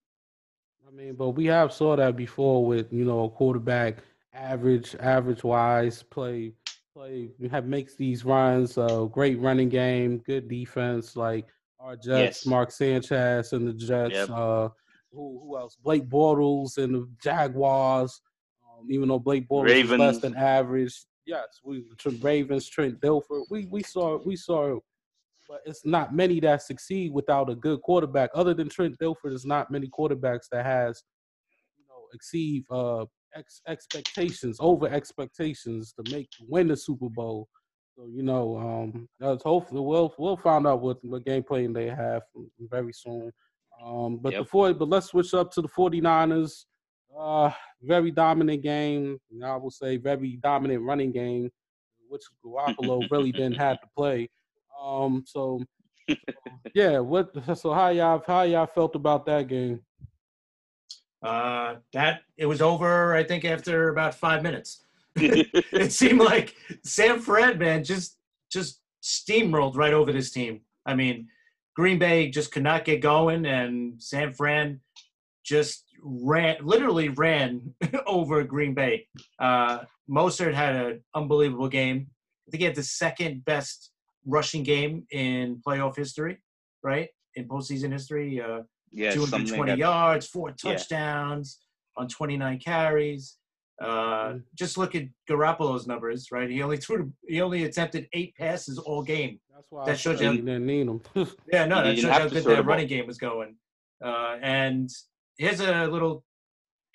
I mean, but we have saw that before with you know a quarterback average, average wise play, play have makes these runs. Uh, great running game, good defense. Like our Jets, Yes. Mark Sanchez and the Jets. Yep. Uh, who who else? Blake Bortles and the Jaguars. Um, even though Blake Bortles is less than average. Yes, we Tr- Ravens, Trent Dilfer. We we saw we saw but it's not many that succeed without a good quarterback. Other than Trent Dilfer, there's not many quarterbacks that has, you know, exceed uh ex- expectations, over expectations to make win the Super Bowl. So you know, um, that's hopefully we'll we'll find out what what game plan they have very soon. Um, but Yep. before, but let's switch up to the 49ers. Uh, very dominant game. I will say very dominant running game, which Garoppolo really didn't have to play. Um, so yeah, what? So how y'all how y'all felt about that game? Uh, that it was over. I think after about five minutes. it seemed like San Fran, man, just just steamrolled right over this team. I mean, Green Bay just could not get going, and San Fran just ran, literally ran over Green Bay. Uh, Mostert had an unbelievable game. I think he had the second best rushing game in playoff history, right? In postseason history, uh, yeah 220 that. yards, four Yeah. touchdowns on 29 carries. Uh, Mhm. just look at Garoppolo's numbers, right? He only threw, he only attempted eight passes all game. That's why That I shows you- didn't need him. Yeah, no, He that didn't shows how good throw the running game was going. Uh, and here's a little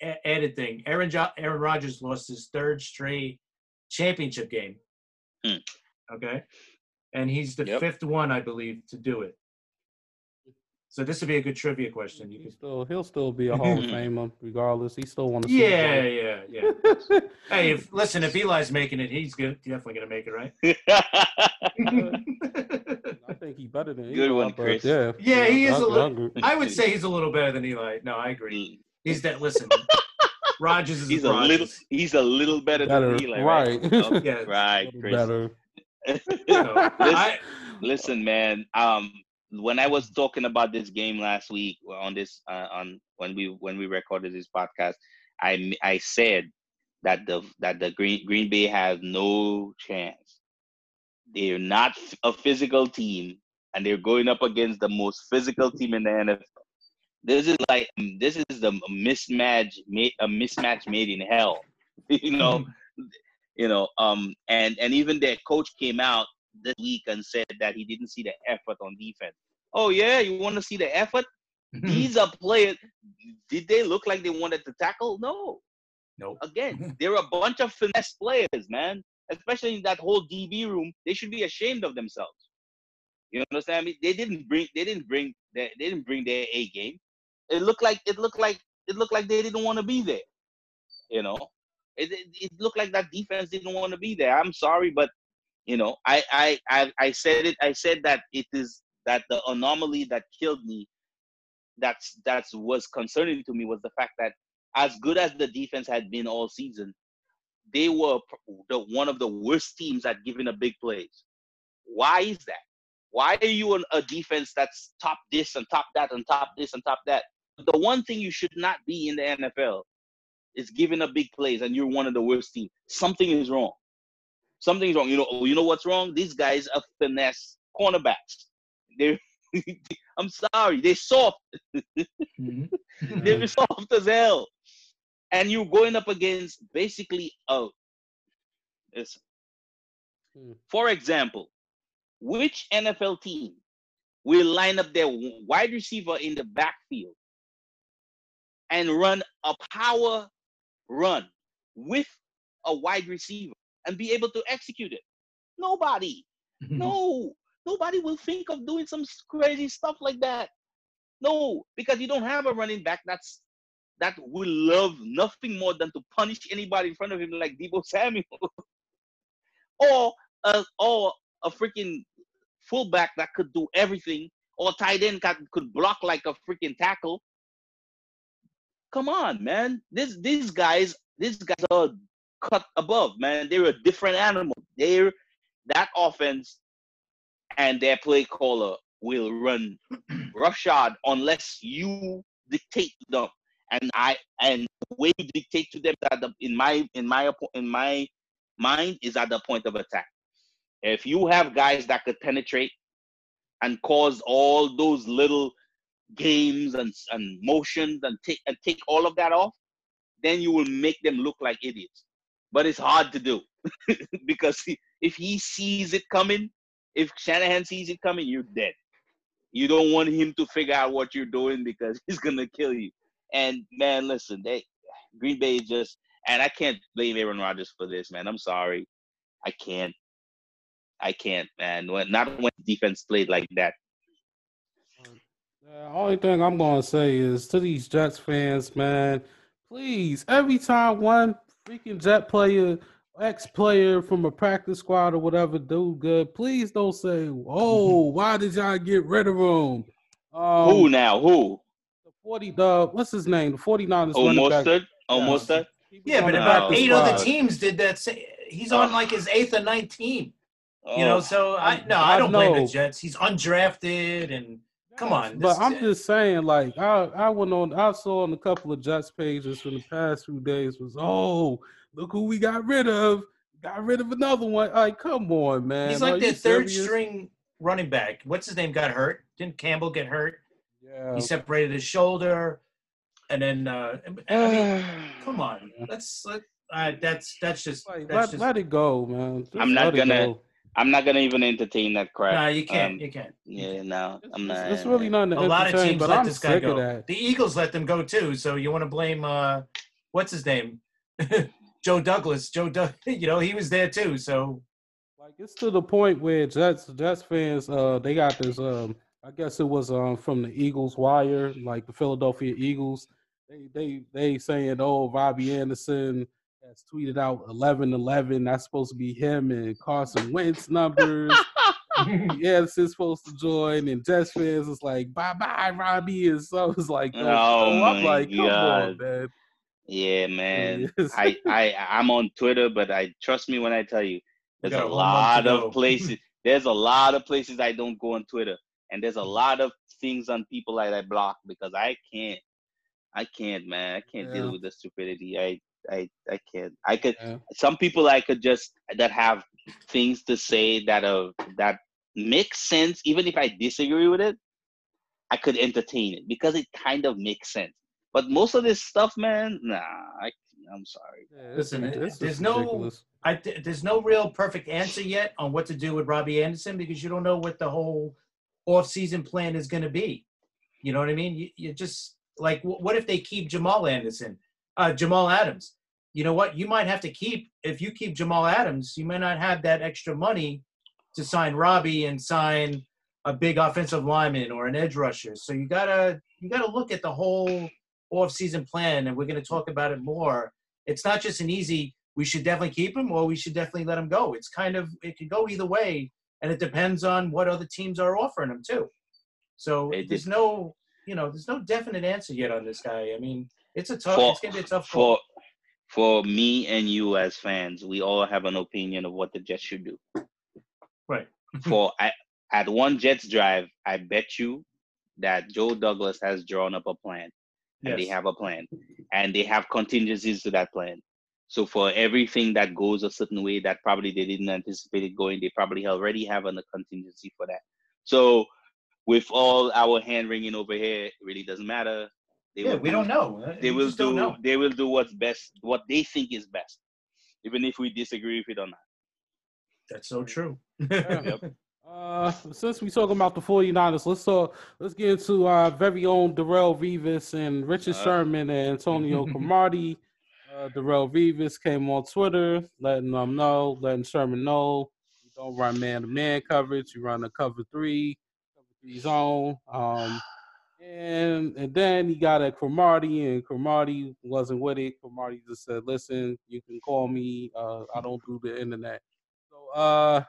a- added thing: Aaron jo- Aaron Rodgers lost his third straight championship game. Hmm. Okay, and he's the Yep. fifth one, I believe, to do it. So this would be a good trivia question. You He could, still he'll still be a Hall of Famer regardless. He still want to. yeah, yeah, yeah. Hey, if listen, if Eli's making it, he's good. Definitely gonna make it, right? I think he better than Good Eli, one, but Chris. Yeah, Yeah, he is a I- I little- I would say he's a little better than Eli. No, I agree. He's that. Listen, Rodgers is he's a Rodgers. little he's a little better, Better, than Eli, right? right. Okay, Yeah. right, Chris. better. So, listen, I, listen, man. Um, when I was talking about this game last week on this uh, on when we when we recorded this podcast, I I said that the that the Green Green Bay has no chance. They're not a physical team, and they're going up against the most physical team in the NFL. This is like this is the mismatch made a mismatch made in hell. you know, you know. Um, and and even their coach came out this week and said that he didn't see the effort on defense. Oh yeah, you want to see the effort? These are players. Did they look like they wanted to tackle? No. Nope. Again, they're a bunch of finesse players, man. Especially in that whole DB room, they should be ashamed of themselves. You understand me? They didn't bring. They didn't bring. Their, they didn't bring their A game. It looked like. It looked like. It looked like they didn't want to be there. You know, it, it, it looked like that defense didn't want to be there. I'm sorry, but you know, I, I I I said it. I said that it is that the anomaly that killed me. That's that's was concerning to me was the fact that as good as the defense had been all season, they were the one of the worst teams at giving a big plays. Why is that? Why are you on a defense that's top this and top that and top this and top that? The one thing you should not be in the NFL is giving a big plays, and you're one of the worst teams. Something is wrong. Something's wrong. You know. You know what's wrong? These guys are finesse cornerbacks. They're. I'm sorry. They're soft. Mhm. They're soft as hell. And you're going up against basically a. Listen. Hmm. For example, which NFL team will line up their wide receiver in the backfield and run a power run with a wide receiver and be able to execute it? Nobody. No, nobody will think of doing some crazy stuff like that. No, because you don't have a running back that's that will love nothing more than to punish anybody in front of him like Deebo Samuel, or a or a freaking fullback that could do everything, or tight end that could block like a freaking tackle. Come on, man. This these guys, these guys are cut above, man. They're a different animal. They're that offense and their play caller will run roughshod unless you dictate them. And I and the way you dictate to them that the, in my in my in my mind is at the point of attack. If you have guys that could penetrate and cause all those little games and and motions and take and take all of that off, then you will make them look like idiots. But it's hard to do because if he sees it coming, if Shanahan sees it coming, you're dead. You don't want him to figure out what you're doing because he's gonna kill you. And man, listen, they Green Bay is just and I can't blame Aaron Rodgers for this, man. I'm sorry. I can't. I can't, man. When, not when defense played like that. The only thing I'm gonna say is to these Jets fans, man, please, every time one freaking Jet player, ex player from a practice squad or whatever do good, please don't say, "Oh, why did y'all get rid of him?" Um, Who now? Who? the forty, the what's his name? The 49ers Oh, running back. Mostert? Oh, Yeah. Mostert? Yeah, but about eight eight Oh, other teams did that. sa- He's on like his eighth or ninth team. You know, Oh, so I no, I I don't blame the Jets. He's undrafted, and come on. But I'm just saying, like, I I went on, I saw on a couple of Jets pages from the past few days was, oh, look who we got rid of, got rid of another one. Like, come on, man. he's like you their third serious? string running back. What's his name? Got hurt? Didn't Campbell get hurt? Yeah, He separated his shoulder, and then uh, I mean, come on. Let's let. Uh, that's that's just like, that's let, just. let it go, man. Just I'm not gonna- go. I'm not gonna even entertain that crap. no, you can't. Um, you can't. Yeah, no, It's, I'm not. it's really nothing to A lot of teams but let I'm this guy go. The Eagles let them go too. So you want to blame uh, what's his name? Joe Douglas. Joe Doug. You know he was there too. So Like it's to the point where Jets Jets fans uh they got this um I guess it was um from the Eagles wire like the Philadelphia Eagles they they they saying oh Robbie Anderson has tweeted out 11-11 that's supposed to be him and Carson Wentz numbers yeah this is supposed to join and Jets fans is like bye bye Robbie and so it's like Oh oh, I'm my like come on man Yeah, man. I, I I'm on Twitter, but I trust me when I tell you, there's a a whole lot go. of places. There's a lot of places I don't go on Twitter, and there's a lot of things on people that I block because I can't. I can't, man. I can't Yeah. deal with the stupidity. I I I can't. I could yeah. some people I could just that have things to say that are that make sense, even if I disagree with it, I could entertain it because it kind of makes sense. But most of this stuff, man, nah, I, I'm sorry. Yeah, Listen, there's no, I, there's no real perfect answer yet on what to do with Robbie Anderson because you don't know what the whole off-season plan is going to be. You know what I mean? You, you just like, what if they keep Jamal Anderson, uh, Jamal Adams? You know what? You might have to keep if you keep Jamal Adams, you might not have that extra money to sign Robbie and sign a big offensive lineman or an edge rusher. So you gotta you gotta look at the whole off-season plan, and we're gonna talk about it more. It's not just an easy. We should definitely keep him, or we should definitely let him go. It's kind of it could go either way, and it depends on what other teams are offering him too. So there's no you know there's no definite answer yet on this guy. I mean, it's a tough. For, it's gonna be a tough. For for me and you as fans, we all have an opinion of what the Jets should do. Right. for at, at one Jets drive, I bet you that Joe Douglas has drawn up a plan. And yes. they have a plan. And they have contingencies to that plan. So for everything that goes a certain way that probably they didn't anticipate it going, they probably already have a contingency for that. So with all our hand wringing over here, it really doesn't matter. They yeah, we do, not know. They we will do. They will do what's best, what they think is best, even if we disagree with it or not. That's so true. yep. Uh, since we talking about the 49ers, let's talk. Let's get into our very own Darrelle Revis and Richard uh, Sherman and Antonio Cromartie. Uh, Darrelle Revis came on Twitter, letting them know, letting Sherman know you don't run man-to-man coverage, you run a cover three, cover three zone. Um, and and then he got at Cromartie, and Cromartie wasn't with it. Cromartie just said, "Listen, you can call me. Uh, I don't do the internet." So, uh,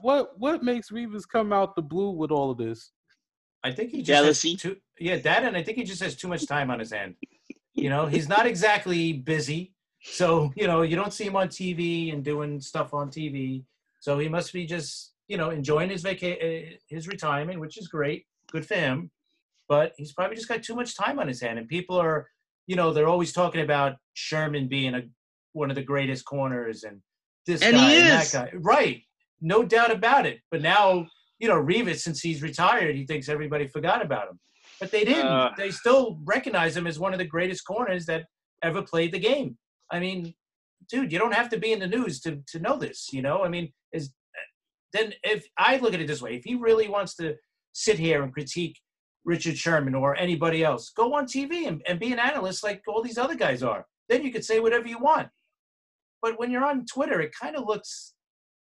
what what makes Revis come out the blue with all of this? I think he just jealousy. Too, yeah, that, and I think he just has too much time on his hand. You know, he's not exactly busy, so you know you don't see him on TV and doing stuff on TV. So he must be just you know enjoying his vaca- uh, his retirement, which is great, good for him. But he's probably just got too much time on his hand, and people are, you know, they're always talking about Sherman being a one of the greatest corners and this and guy and that guy, right? no doubt about it. But now, you know, Revis, since he's retired, he thinks everybody forgot about him. But they didn't. Uh, they still recognize him as one of the greatest corners that ever played the game. I mean, dude, you don't have to be in the news to to know this. You know, I mean, is then if I look at it this way, if he really wants to sit here and critique Richard Sherman or anybody else, go on TV and, and be an analyst like all these other guys are. Then you could say whatever you want. But when you're on Twitter, it kind of looks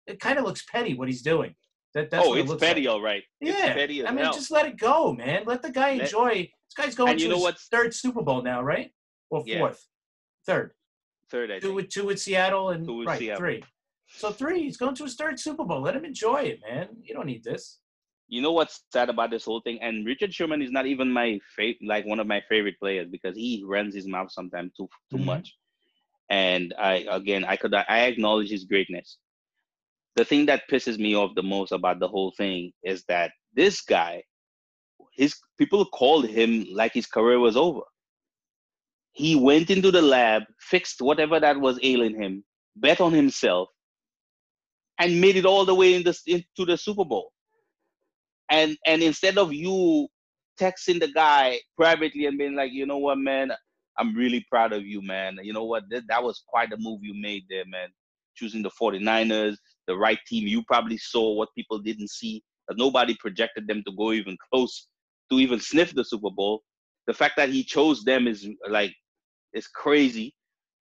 it kind of looks petty what he's doing. That, that's oh, it's petty, like. all right. It's yeah, I mean, hell. just let it go, man. Let the guy enjoy. This guy's going to his what's... third Super Bowl now, right? Or fourth, yeah. third, third. I two think. with two with Seattle and with right Seattle. three. So three. He's going to his third Super Bowl. Let him enjoy it, man. You don't need this. You know what's sad about this whole thing? And Richard Sherman is not even my favorite, like one of my favorite players because he runs his mouth sometimes too too mm-hmm. much. And I again, I could I acknowledge his greatness, the thing that pisses me off the most about the whole thing is that this guy, his people called him like his career was over. He went into the lab, fixed whatever that was ailing him, bet on himself, and made it all the way in the, into the Super Bowl. And and instead of you texting the guy privately and being like, you know what, man, I'm really proud of you, man. You know what, that, that was quite a move you made there, man. Choosing the 49ers, the right team. You probably saw what people didn't see. that Nobody projected them to go even close to even sniff the Super Bowl. The fact that he chose them is like is crazy,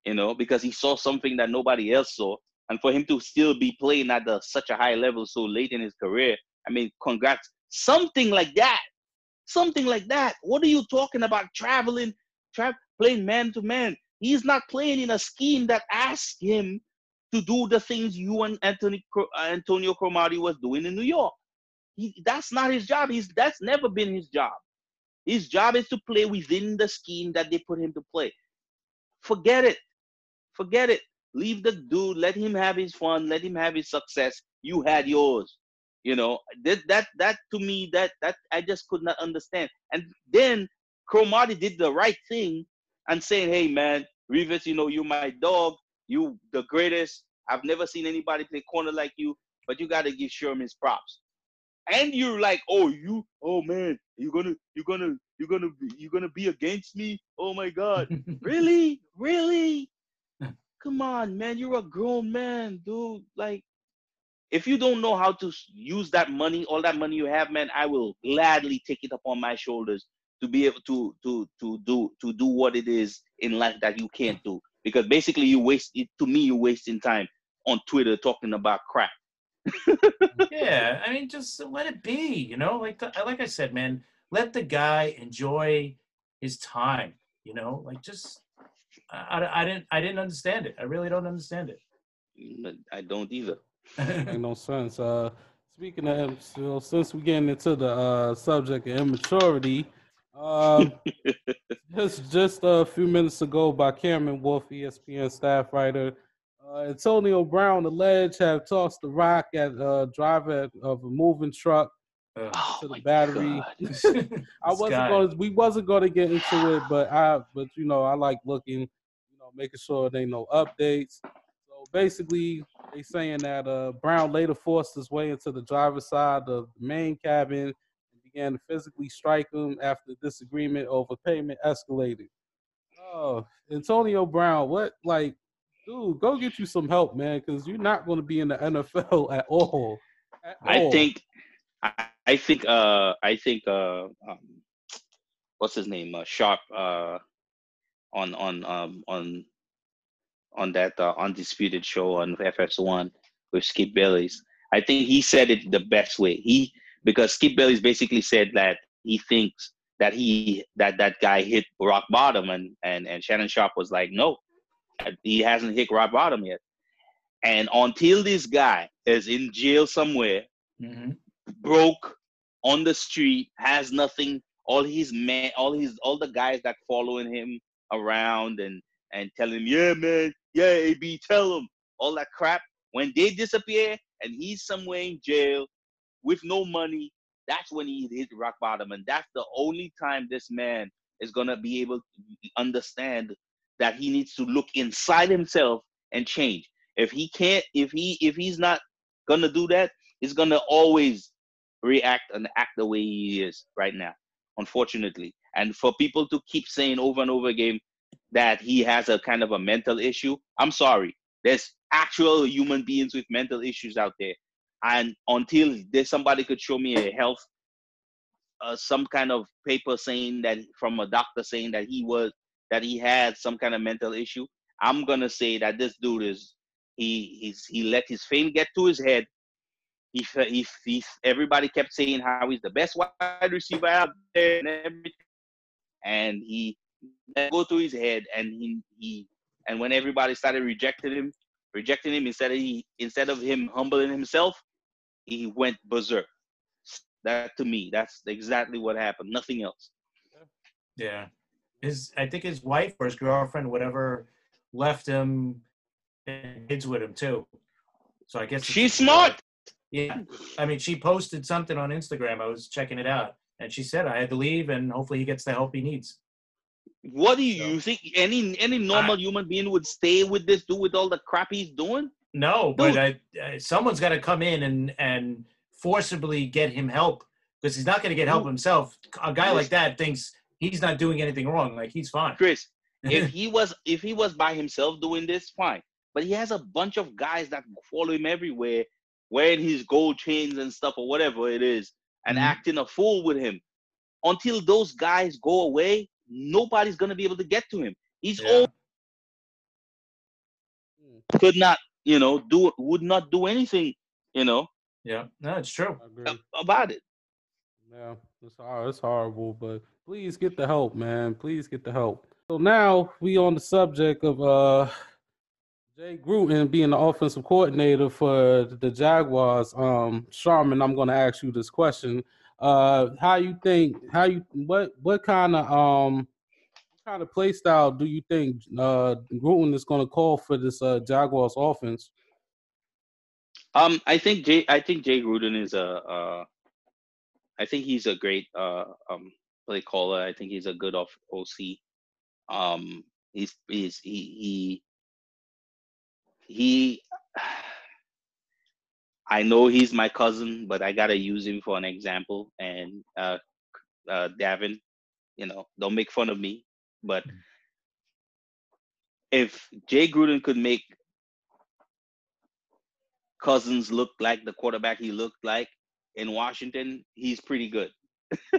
you know, because he saw something that nobody else saw. And for him to still be playing at such a high level so late in his career, I mean, congrats. Something like that. Something like that. What are you talking about? Traveling, tra- playing man to man. He's not playing in a scheme that asks him to do the things you and Anthony uh, Antonio Cromartie was doing in New York. He, that's not his job. He's that's never been his job. His job is to play within the scheme that they put him to play. Forget it. Forget it. Leave the dude. Let him have his fun. Let him have his success. You had yours. You know that that that to me that that I just could not understand. And then Cromartie did the right thing and saying, "Hey man, Revis, you know, you my dog. You the greatest. I've never seen anybody play corner like you. But you got to give Sherman's props. And you're like, oh, you, oh man, you're gonna, you're gonna, you're gonna, you're gonna be against me. Oh my God, really, really? Come on, man, you're a grown man, dude. Like, if you don't know how to use that money, all that money you have, man, I will gladly take it upon my shoulders to be able to to to do to do what it is in life that you can't do. Because basically, you waste it. To me, you're wasting time on Twitter talking about crap. yeah, I mean, just let it be. You know, like the, like I said, man, let the guy enjoy his time. You know, like just I, I didn't I didn't understand it. I really don't understand it. I don't either. Make no sense. Uh, speaking of, so since we're getting into the uh, subject of immaturity, um, just just a few minutes ago by Cameron Wolfe, ESPN staff writer, uh, Antonio Brown alleged have tossed the rock at a uh, driver of a moving truck oh to the battery. I wasn't guy. going. We wasn't going to get into it, but I. But you know, I like looking. You know, making sure they know updates. Basically, they saying that uh, Brown later forced his way into the driver's side of the main cabin and began to physically strike him after disagreement over payment escalated. Oh, Antonio Brown, what like dude, go get you some help, man, because you're not going to be in the NFL at all. At I all. think, I, I think, uh, I think, uh, um, what's his name? Uh, Sharpe, uh, on on um on on that uh, undisputed show on FS1 with Skip Bayless. I think he said it the best way. He because Skip Bayless basically said that he thinks that he that that guy hit rock bottom, and and and Shannon Sharpe was like, no, he hasn't hit rock bottom yet. And until this guy is in jail somewhere, Mhm. broke on the street, has nothing, all his man, all his all the guys that following him around and and telling him, yeah, man, yeah, AB, tell him all that crap. When they disappear and he's somewhere in jail with no money, that's when he hit rock bottom, and that's the only time this man is gonna be able to understand that he needs to look inside himself and change. If he can't, if he if he's not gonna do that, he's gonna always react and act the way he is right now, unfortunately. And for people to keep saying over and over again that he has a kind of a mental issue, I'm sorry. There's actual human beings with mental issues out there. And until there's somebody could show me a health, uh, some kind of paper saying that from a doctor saying that he was that he had some kind of mental issue, I'm gonna say that this dude is he he's he let his fame get to his head. He fe- he, he everybody kept saying how he's the best wide receiver out there and everything, and he it go through his head and he he and when everybody started rejecting him, rejecting him instead of he instead of him humbling himself, he went berserk. That to me, that's exactly what happened. Nothing else. Yeah. His I think his wife or his girlfriend, whatever, left him and kids with him too. So I guess She's smart. Yeah. I mean, she posted something on Instagram. I was checking it out. And she said I had to leave and hopefully he gets the help he needs. What do you, So- you think? Any any normal human being would stay with this dude with all the crap he's doing? No, but I, I, someone's got to come in and and forcibly get him help because he's not going to get help himself. A guy like that thinks he's not doing anything wrong. Like he's fine. Chris, if he was if he was by himself doing this, fine. But he has a bunch of guys that follow him everywhere, wearing his gold chains and stuff or whatever it is, and Mhm. acting a fool with him. Until those guys go away, nobody's gonna be able to get to him. He's Yeah. old, could not, you know, do would not do anything, you know, Yeah, no, it's true. About it. Yeah, it's hard. It's horrible, but please get the help, man. Please get the help. So now we on the subject of uh Jay Gruden being the offensive coordinator for the Jaguars. Um, Sharman, I'm going to ask you this question. Uh, how you think? How you what what kind of um what kind of play style do you think uh Gruden is going to call for this uh Jaguars offense? Um, I think Jay. I think Jay Gruden is a. Uh, I think he's a great uh, um, play caller. I think he's a good off OC. Um, He's he's he he he. I know he's my cousin, but I gotta use him for an example. And uh, uh, Davin, you know, don't make fun of me, but if Jay Gruden could make Cousins look like the quarterback he looked like in Washington, he's pretty good.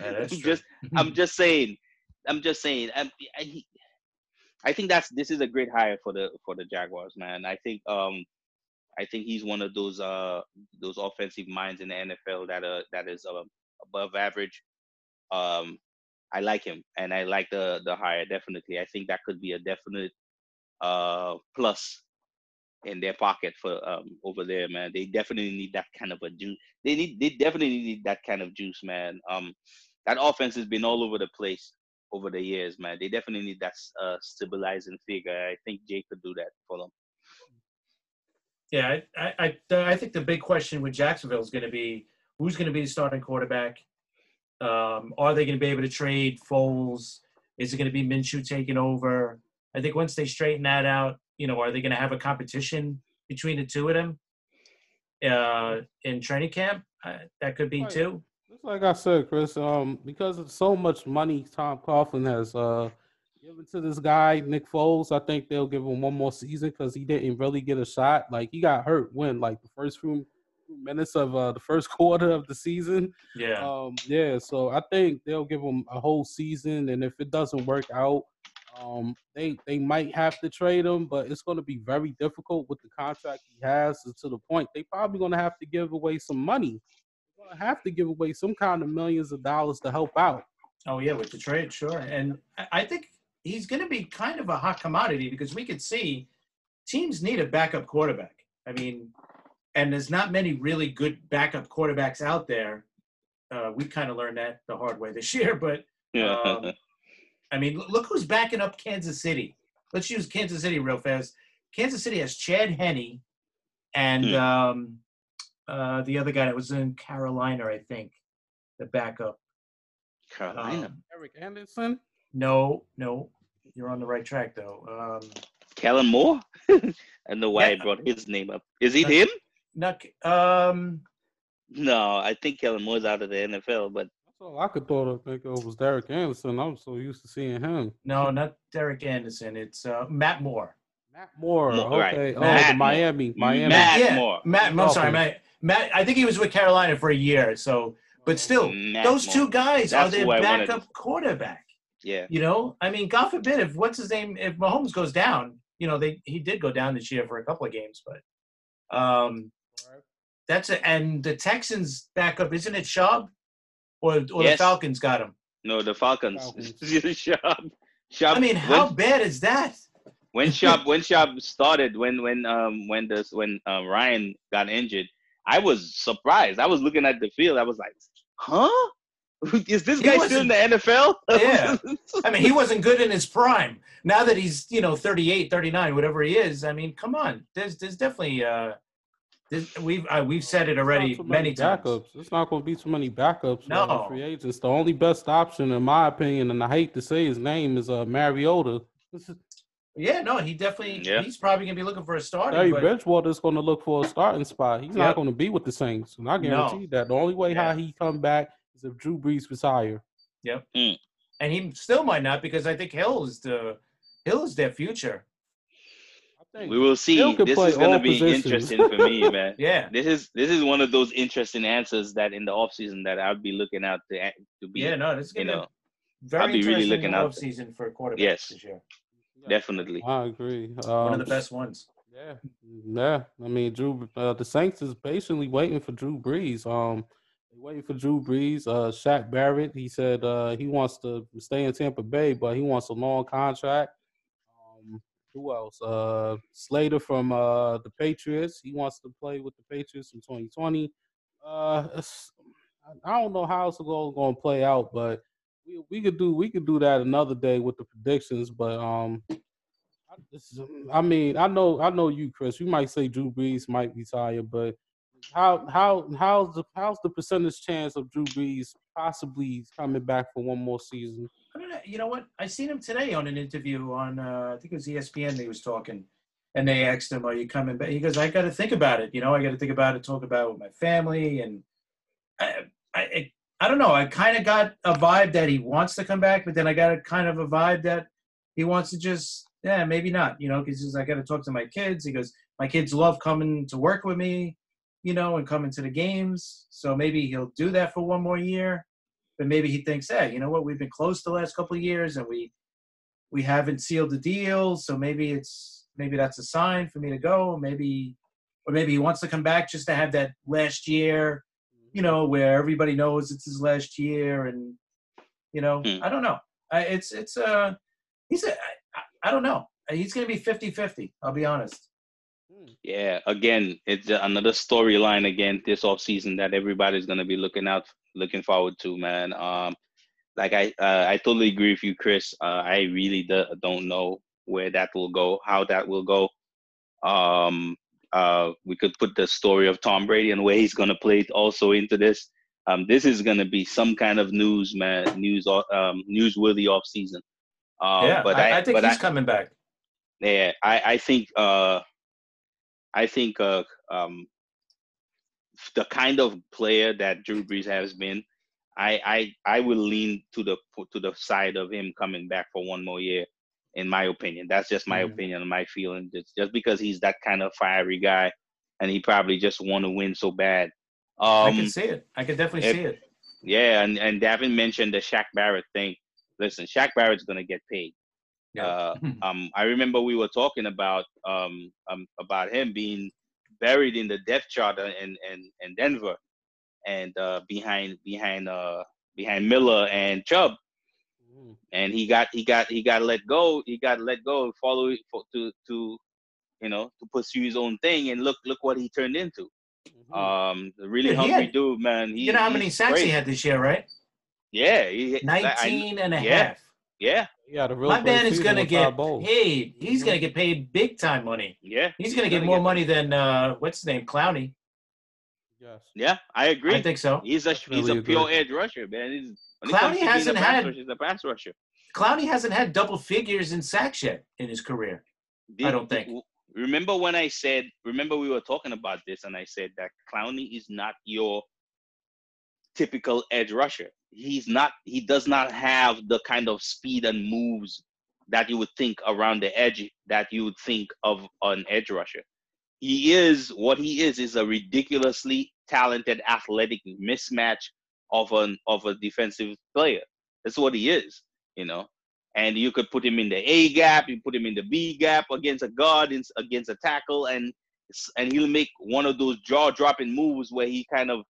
I'm just I'm just saying. I'm just saying. I'm, I, I think that's this is a great hire for the for the Jaguars, man. I think um I think he's one of those uh those offensive minds in the NFL that uh that is uh, above average. Um, I like him, and I like the the hire definitely. I think that could be a definite uh plus in their pocket for um over there, man. They definitely need that kind of a juice. They need they definitely need that kind of juice, man. Um, that offense has been all over the place over the years, man. They definitely need that uh, stabilizing figure. I think Jay could do that for them. Yeah, I, I, I, think the big question with Jacksonville is going to be who's going to be the starting quarterback. Um, are they going to be able to trade Foles? Is it going to be Minshew taking over? I think once they straighten that out, you know, are they going to have a competition between the two of them uh, in training camp? Uh, that could be Right. too. Just like I said, Chris, um, because of so much money Tom Coughlin has uh given to this guy, Nick Foles, I think they'll give him one more season because he didn't really get a shot. Like he got hurt when, like the first few minutes of uh the first quarter of the season. Yeah. Um, yeah, so I think they'll give him a whole season, and if it doesn't work out, um, they they might have to trade him, but it's going to be very difficult with the contract he has. To the point, they probably going to have to give away some money. They're going to have to give away some kind of millions of dollars to help out. Oh yeah, with the trade, sure. And I think he's going to be kind of a hot commodity because we could see teams need a backup quarterback. I mean, and there's not many really good backup quarterbacks out there. Uh, we kind of learned that the hard way this year, but um, I mean, look- look who's backing up Kansas City. Let's use Kansas City real fast. Kansas City has Chad Henne and Hmm. um, uh, the other guy that was in Carolina, I think, the backup. Carolina, Um, Eric Anderson, No, no, you're on the right track though. Um, Kellen Moore. I know why I brought his name up. Is it That's- him? not, um, No, I think Kellen Moore's out of the NFL, but that's all I could thought of. Think it was Derek Anderson. I'm so used to seeing him. no, not Derek Anderson. It's uh, Matt Moore. Matt Moore, Mo- right. okay. Oh, Matt the Miami, Miami. Matt yeah, Moore. Matt. I'm sorry, Matt. Matt. I think he was with Carolina for a year. So, but still, Matt those Moore. two guys are That's their who I wanted backup quarterback. Yeah. You know, I mean, God forbid if what's his name if Mahomes goes down. You know, they he did go down this year for a couple of games, but um, that's a, and the Texans backup isn't it Schaub, or or the Falcons got him. No, the Falcons. Falcons. Sharp. Sharp. I mean, how when, bad is that? when Sharp when Sharp started when when um when this when um, Ryan got injured, I was surprised. I was looking at the field. I was like, huh? Is this guy still in the NFL? Yeah. I mean, he wasn't good in his prime. Now that he's, you know, 38, 39, whatever he is, I mean, come on. There's there's definitely uh there's, we've uh, we've said it already It's not too many times. backups. It's not going to be too many backups. No. No, free agents. The only best option, in my opinion, and I hate to say his name, is uh, Mariota. This is Yeah, no, he definitely Yeah. he's probably gonna be looking for a starting. Terry but Bridgewater's going to look for a starting spot. He's Yep. not going to be with the Saints, and I No. guarantee that. The only way Yeah. how he come back is if Drew Brees retire. and he still might not because I think Hill is the Hill is their future. I think we will see. This is gonna be positions. interesting for me, man. Yeah. This is this is one of those interesting answers that in the offseason that I'd be looking out to to be Yeah, no, this is you gonna know be very I'll be really interesting looking off out- season for quarterbacks Yes. this year. definitely. I agree. One of the Um, best ones. Yeah, yeah. I mean, Drew. Uh, the Saints is patiently waiting for Drew Brees. Um, they waiting for Drew Brees. Uh, Shaq Barrett. He said uh, he wants to stay in Tampa Bay, but he wants a long contract. Um, who else? Uh, Slater from uh the Patriots. He wants to play with the Patriots in 2020. Uh, I- don't know how it's going to play out, but we we could do we could do that another day with the predictions. But um, I, I mean, I know, I know you, Chris. You might say Drew Brees might retire, but how, how, how's the, how's the percentage chance of Drew Brees possibly coming back for one more season? I mean, know. You know what? I seen him today on an interview on uh, I think it was ESPN. He was talking, and they asked him, "Are you coming back?" He goes, "I got to think about it. You know, I got to think about it, talk about it with my family, and I, I, I don't know. I kind of got a vibe that he wants to come back, but then I got a kind of a vibe that he wants to just, yeah, maybe not. You know, because I got to talk to my kids. He goes, my kids love coming to work with me, you know, and coming to the games. So maybe he'll do that for one more year but maybe he thinks, hey, you know what? We've been close the last couple of years, and we we haven't sealed the deal, so maybe it's maybe that's a sign for me to go. Maybe, or maybe he wants to come back just to have that last year, you know, where everybody knows it's his last year, and you know, hmm. I don't know. I, it's it's uh, he's a I, I don't know. He's gonna be 50-50, I'll be honest. Yeah, again, it's another storyline again this off season that everybody's gonna be looking out looking forward to, man. Um, like I, uh, I totally agree with you, Chris. Uh, I really do, don't know where that will go, how that will go. Um, uh, we could put the story of Tom Brady and where he's gonna play it also into this. Um, this is gonna be some kind of news, man. News, um, newsworthy off season. Um, yeah, but I, I, I think he's I, coming back. Yeah, I, I think, uh, I think, uh, um, the kind of player that Drew Brees has been, I I I will lean to the to the side of him coming back for one more year. In my opinion, that's just my mm-hmm. opinion and my feeling. Just just because he's that kind of fiery guy, and he probably just want to win so bad. Um, I can see it. I can definitely see it. Yeah, and and Davin mentioned the Shaq Barrett thing. Listen, Shaq Barrett's gonna get paid. Yeah. Uh, um, I remember we were talking about um, um about him being buried in the depth chart in in, in Denver, and uh, behind behind uh, behind Miller and Chubb, mm. and he got he got he got let go. He got let go, follow to to you know to pursue his own thing, and look look what he turned into. Mm-hmm. Um, really yeah, hungry had, dude, man. He, you know how many sacks great. he had this year, right? Yeah, he, 19 I, and a yeah, half. Yeah. Yeah, the real My man is gonna get paid. He's mm-hmm. gonna get paid big time money. Yeah. He's gonna get more get money than uh what's his name, Clowney. Yes. Yeah, I agree. I think so. He's a he's a pure edge rusher, man. He's, Clowney hasn't had rusher, he's a pass rusher. Clowney hasn't had double figures in sacks yet in his career. Did, I don't think. Remember when I said? Remember we were talking about this, and I said that Clowney is not your typical edge rusher he's not he does not have the kind of speed and moves that you would think around the edge that you would think of an edge rusher. He is what he is is a ridiculously talented athletic mismatch of an of a defensive player. That's what he is, you know. And you could put him in the A gap, you put him in the B gap against a guard, against a tackle, and and he'll make one of those jaw dropping moves where he kind of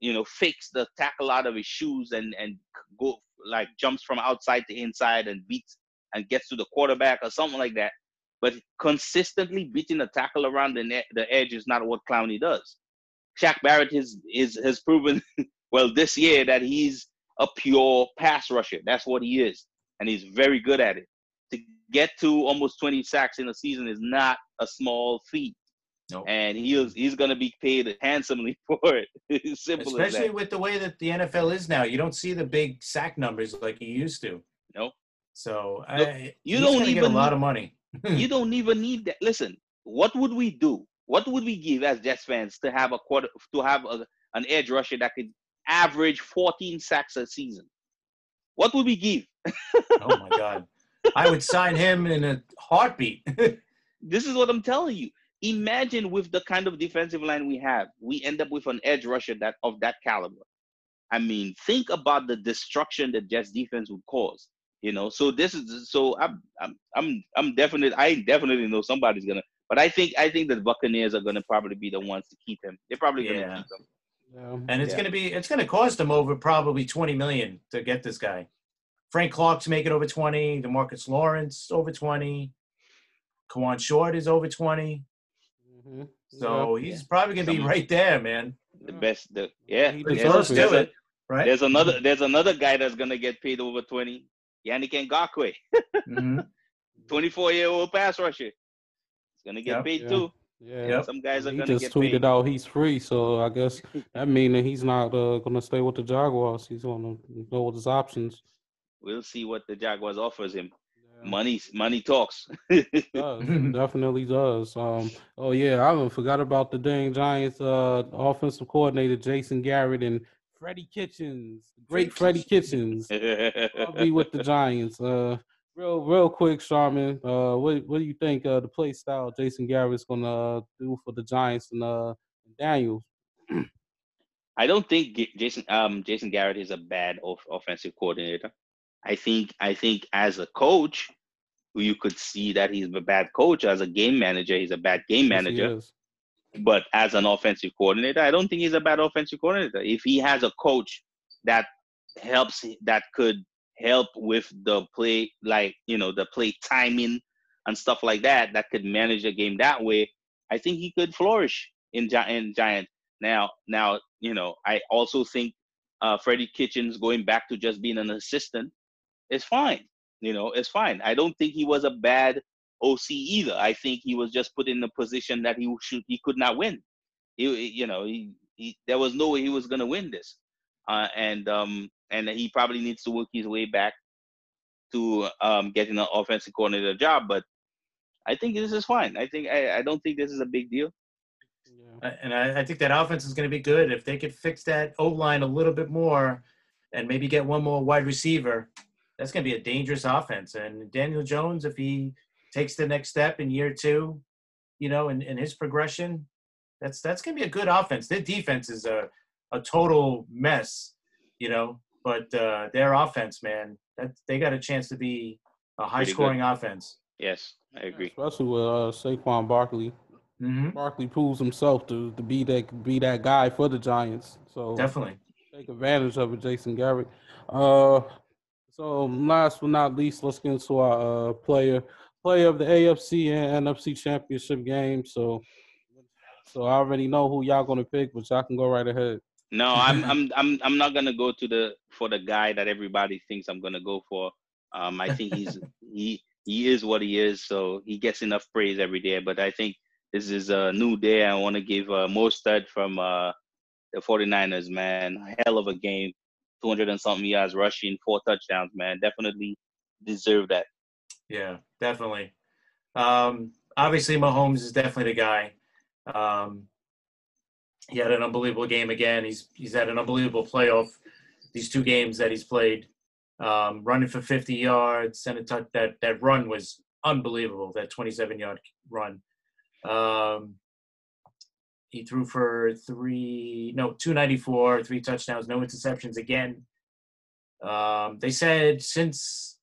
you know, fakes the tackle out of his shoes and and go like jumps from outside to inside and beats and gets to the quarterback or something like that. But consistently beating the tackle around the net, the edge is not what Clowney does. Shaq Barrett is is has proven well this year that he's a pure pass rusher. That's what he is, and he's very good at it. To get to almost 20 sacks in a season is not a small feat. Nope. And he's he's going to be paid handsomely for it. Simple Especially with the way that the NFL is now, you don't see the big sack numbers like you used to. Nope. So Look, I, you don't even get a lot of money. you don't even need that. Listen, what would we do? What would we give as Jets fans to have a quarter to have a, an edge rusher that could average 14 sacks a season? What would we give? oh my God. I would sign him in a heartbeat. this is what I'm telling you imagine with the kind of defensive line we have, we end up with an edge rusher that of that caliber. I mean, think about the destruction that Jets defense would cause. You know, so this is so I'm I'm I'm I'm definitely I definitely know somebody's gonna, but I think I think the Buccaneers are gonna probably be the ones to keep him. They're probably gonna yeah. keep him. Yeah. And it's yeah. gonna be it's gonna cost them over probably twenty million to get this guy. Frank Clark's making over twenty. Demarcus Lawrence over twenty. Kawann Short is over twenty. Mm-hmm. So he's probably gonna be right there, man. The best, the yeah. He deserves to it, right? There's another, there's another guy that's gonna get paid over twenty. Yannick Ngakoue, mm-hmm. 24 year old pass rusher. He's gonna get yep, paid yeah. too. Yeah, yep. some guys are he gonna just get tweeted paid. out he's free, so I guess that means that he's not uh, gonna stay with the Jaguars. He's gonna go with his options. we'll see what the Jaguars offers him. Yeah. Money, money talks. It does. It definitely does. Um, oh yeah, I even forgot about the dang Giants uh offensive coordinator Jason Garrett and Freddie Kitchens, great Freddie Kitchens. I'll be with the Giants. Uh, real, real quick, Sharman. Uh, what what do you think uh, the play style Jason Garrett's gonna uh, do for the Giants and uh Daniels? I don't think Jason um Jason Garrett is a bad off- offensive coordinator. I think I think as a coach, you could see that he's a bad coach. As a game manager, he's a bad game manager. is. But as an offensive coordinator, I don't think he's a bad offensive coordinator. If he has a coach that helps, that could help with the play, like you know, the play timing and stuff like that, that could manage the game that way. I think he could flourish in, in Giant. Now, now, you know, I also think uh, Freddie Kitchens going back to just being an assistant is fine. You know, it's fine. I don't think he was a bad OC either. I think he was just put in a position that he should he could not win. He, you know, he, he there was no way he was going to win this, uh, and um and he probably needs to work his way back to um getting an offensive coordinator job. But I think this is fine. I think I, I don't think this is a big deal. Yeah. And I, I think that offense is going to be good if they could fix that O line a little bit more, and maybe get one more wide receiver. That's going to be a dangerous offense. And Daniel Jones, if he takes the next step in year two, you know, in, in his progression, that's that's going to be a good offense. Their defense is a a total mess, you know, but uh, their offense, man, that they got a chance to be a high scoring offense. Yes, I agree. Especially with uh, Saquon Barkley. hmm Barkley proves himself to, to be that be that guy for the Giants. So Definitely. take advantage of it, Jason Garrett. Uh, so last but not least, let's get into our uh, player player of the AFC and NFC championship game. So, so I already know who y'all gonna pick, but y'all can go right ahead. No, I'm I'm I'm I'm not gonna go to the for the guy that everybody thinks I'm gonna go for. Um, I think he's he he is what he is, so he gets enough praise every day. But I think this is a new day. I want to give uh, Mostert from uh, the 49ers, man, hell of a game, 200 and something yards rushing, four touchdowns, man. Definitely deserve that. Yeah, definitely. Um, obviously, Mahomes is definitely the guy. Um, he had an unbelievable game again. He's he's had an unbelievable playoff. These two games that he's played, um, running for 50 yards and a touch. That that run was unbelievable. That 27 yard run. Um, he threw for three, no, 294, three touchdowns, no interceptions again. Um, they said since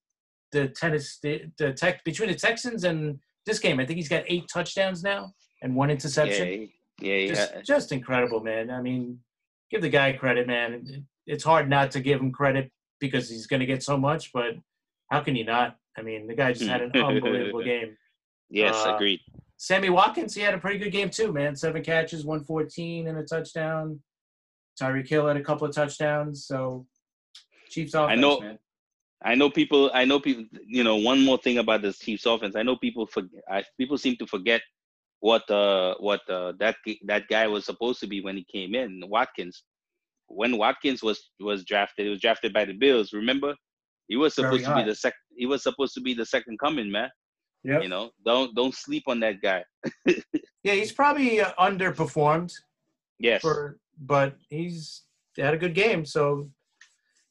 the tennis, the, the tech between the Texans and this game, I think he's got eight touchdowns now and one interception. Yeah, yeah, yeah. Just, just incredible, man. I mean, give the guy credit, man. It's hard not to give him credit because he's going to get so much, but how can you not? I mean, the guy just had an unbelievable game. yes, uh, agreed. Sammy Watkins, he had a pretty good game too, man. Seven catches, 114 and a touchdown. Tyreek Hill had a couple of touchdowns. So Chiefs offense, I know- man. I know people. I know people. You know, one more thing about this Chiefs offense. I know people forget. I, people seem to forget what uh what uh, that that guy was supposed to be when he came in, Watkins. When Watkins was was drafted, he was drafted by the Bills. Remember, he was Very supposed to be the sec. He was supposed to be the second coming, man. Yep. You know, don't don't sleep on that guy. Yeah, he's probably uh, underperformed Yes. for, but he's had a good game. So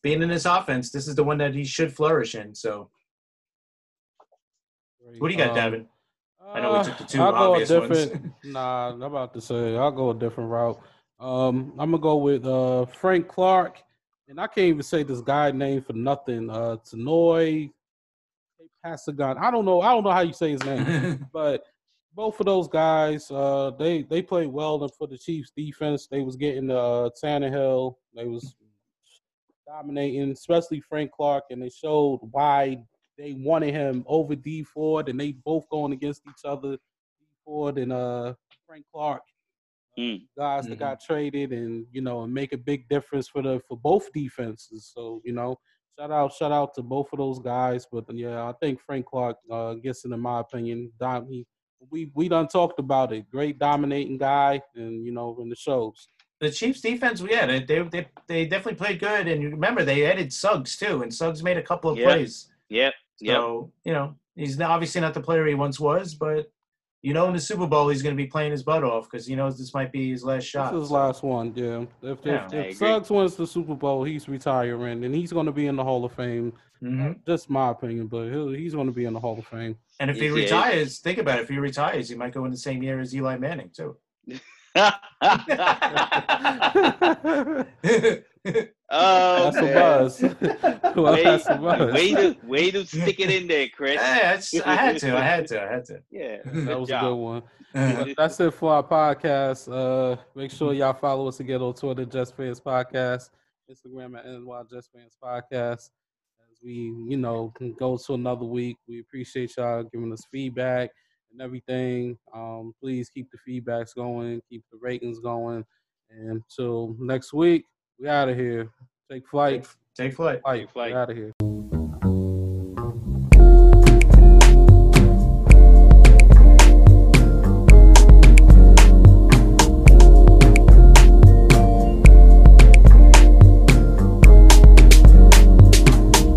being in this offense, this is the one that he should flourish in. So what do you got, Um, Davin? I know we uh, took the two I'll go a obvious ones. different. nah, I'm about to say I'll go a different route. Um, I'm gonna go with uh Frank Clark, and I can't even say this guy name for nothing. Uh, Tanoy Passagon. I don't know. I don't know how you say his name, but both of those guys, uh, they they played well for the Chiefs defense. They was getting uh Tannehill. They was dominating, especially Frank Clark, and they showed why they wanted him over Dee Ford, and they both going against each other. Dee Ford and uh Frank Clark, Mm. guys that Mhm. got traded, and you know, and make a big difference for the for both defenses. So you know, shout out, shout out to both of those guys. But yeah, I think Frank Clark uh, gets it in my opinion. Dom, he, we we done talked about it. Great dominating guy, and you know, in the shows. the Chiefs defense, yeah, they, they they they definitely played good. And you remember they added Suggs too, and Suggs made a couple of Yep. plays. Yep. Yep. So you know he's obviously not the player he once was, but you know in the Super Bowl he's going to be playing his butt off because he knows this might be his last shot. This is his So, last one, yeah. If Yeah. if, I if Suggs wins the Super Bowl, he's retiring, and he's going to be in the Hall of Fame. mhm. Just my opinion, but he'll, he's going to be in the Hall of Fame. And if he Yeah. retires, think about it. If he retires, he might go in the same year as Eli Manning too. oh, That's a man. buzz. well, Way, that's a buzz. way to way to stick it in there, Chris. Yeah, it's, I had to. I had to. I had to. Yeah, that good was a good one. But that's it for our podcast. Uh, make sure y'all follow us again on Twitter, Jets Fans Podcast, Instagram at NY Jets Fans Podcast. As we, you know, can go to another week. We appreciate y'all giving us feedback and everything. Um, please keep the feedbacks going, keep the ratings going. And until next week, we out of here. Take flight. Take flight. Flight. flight. We out of here.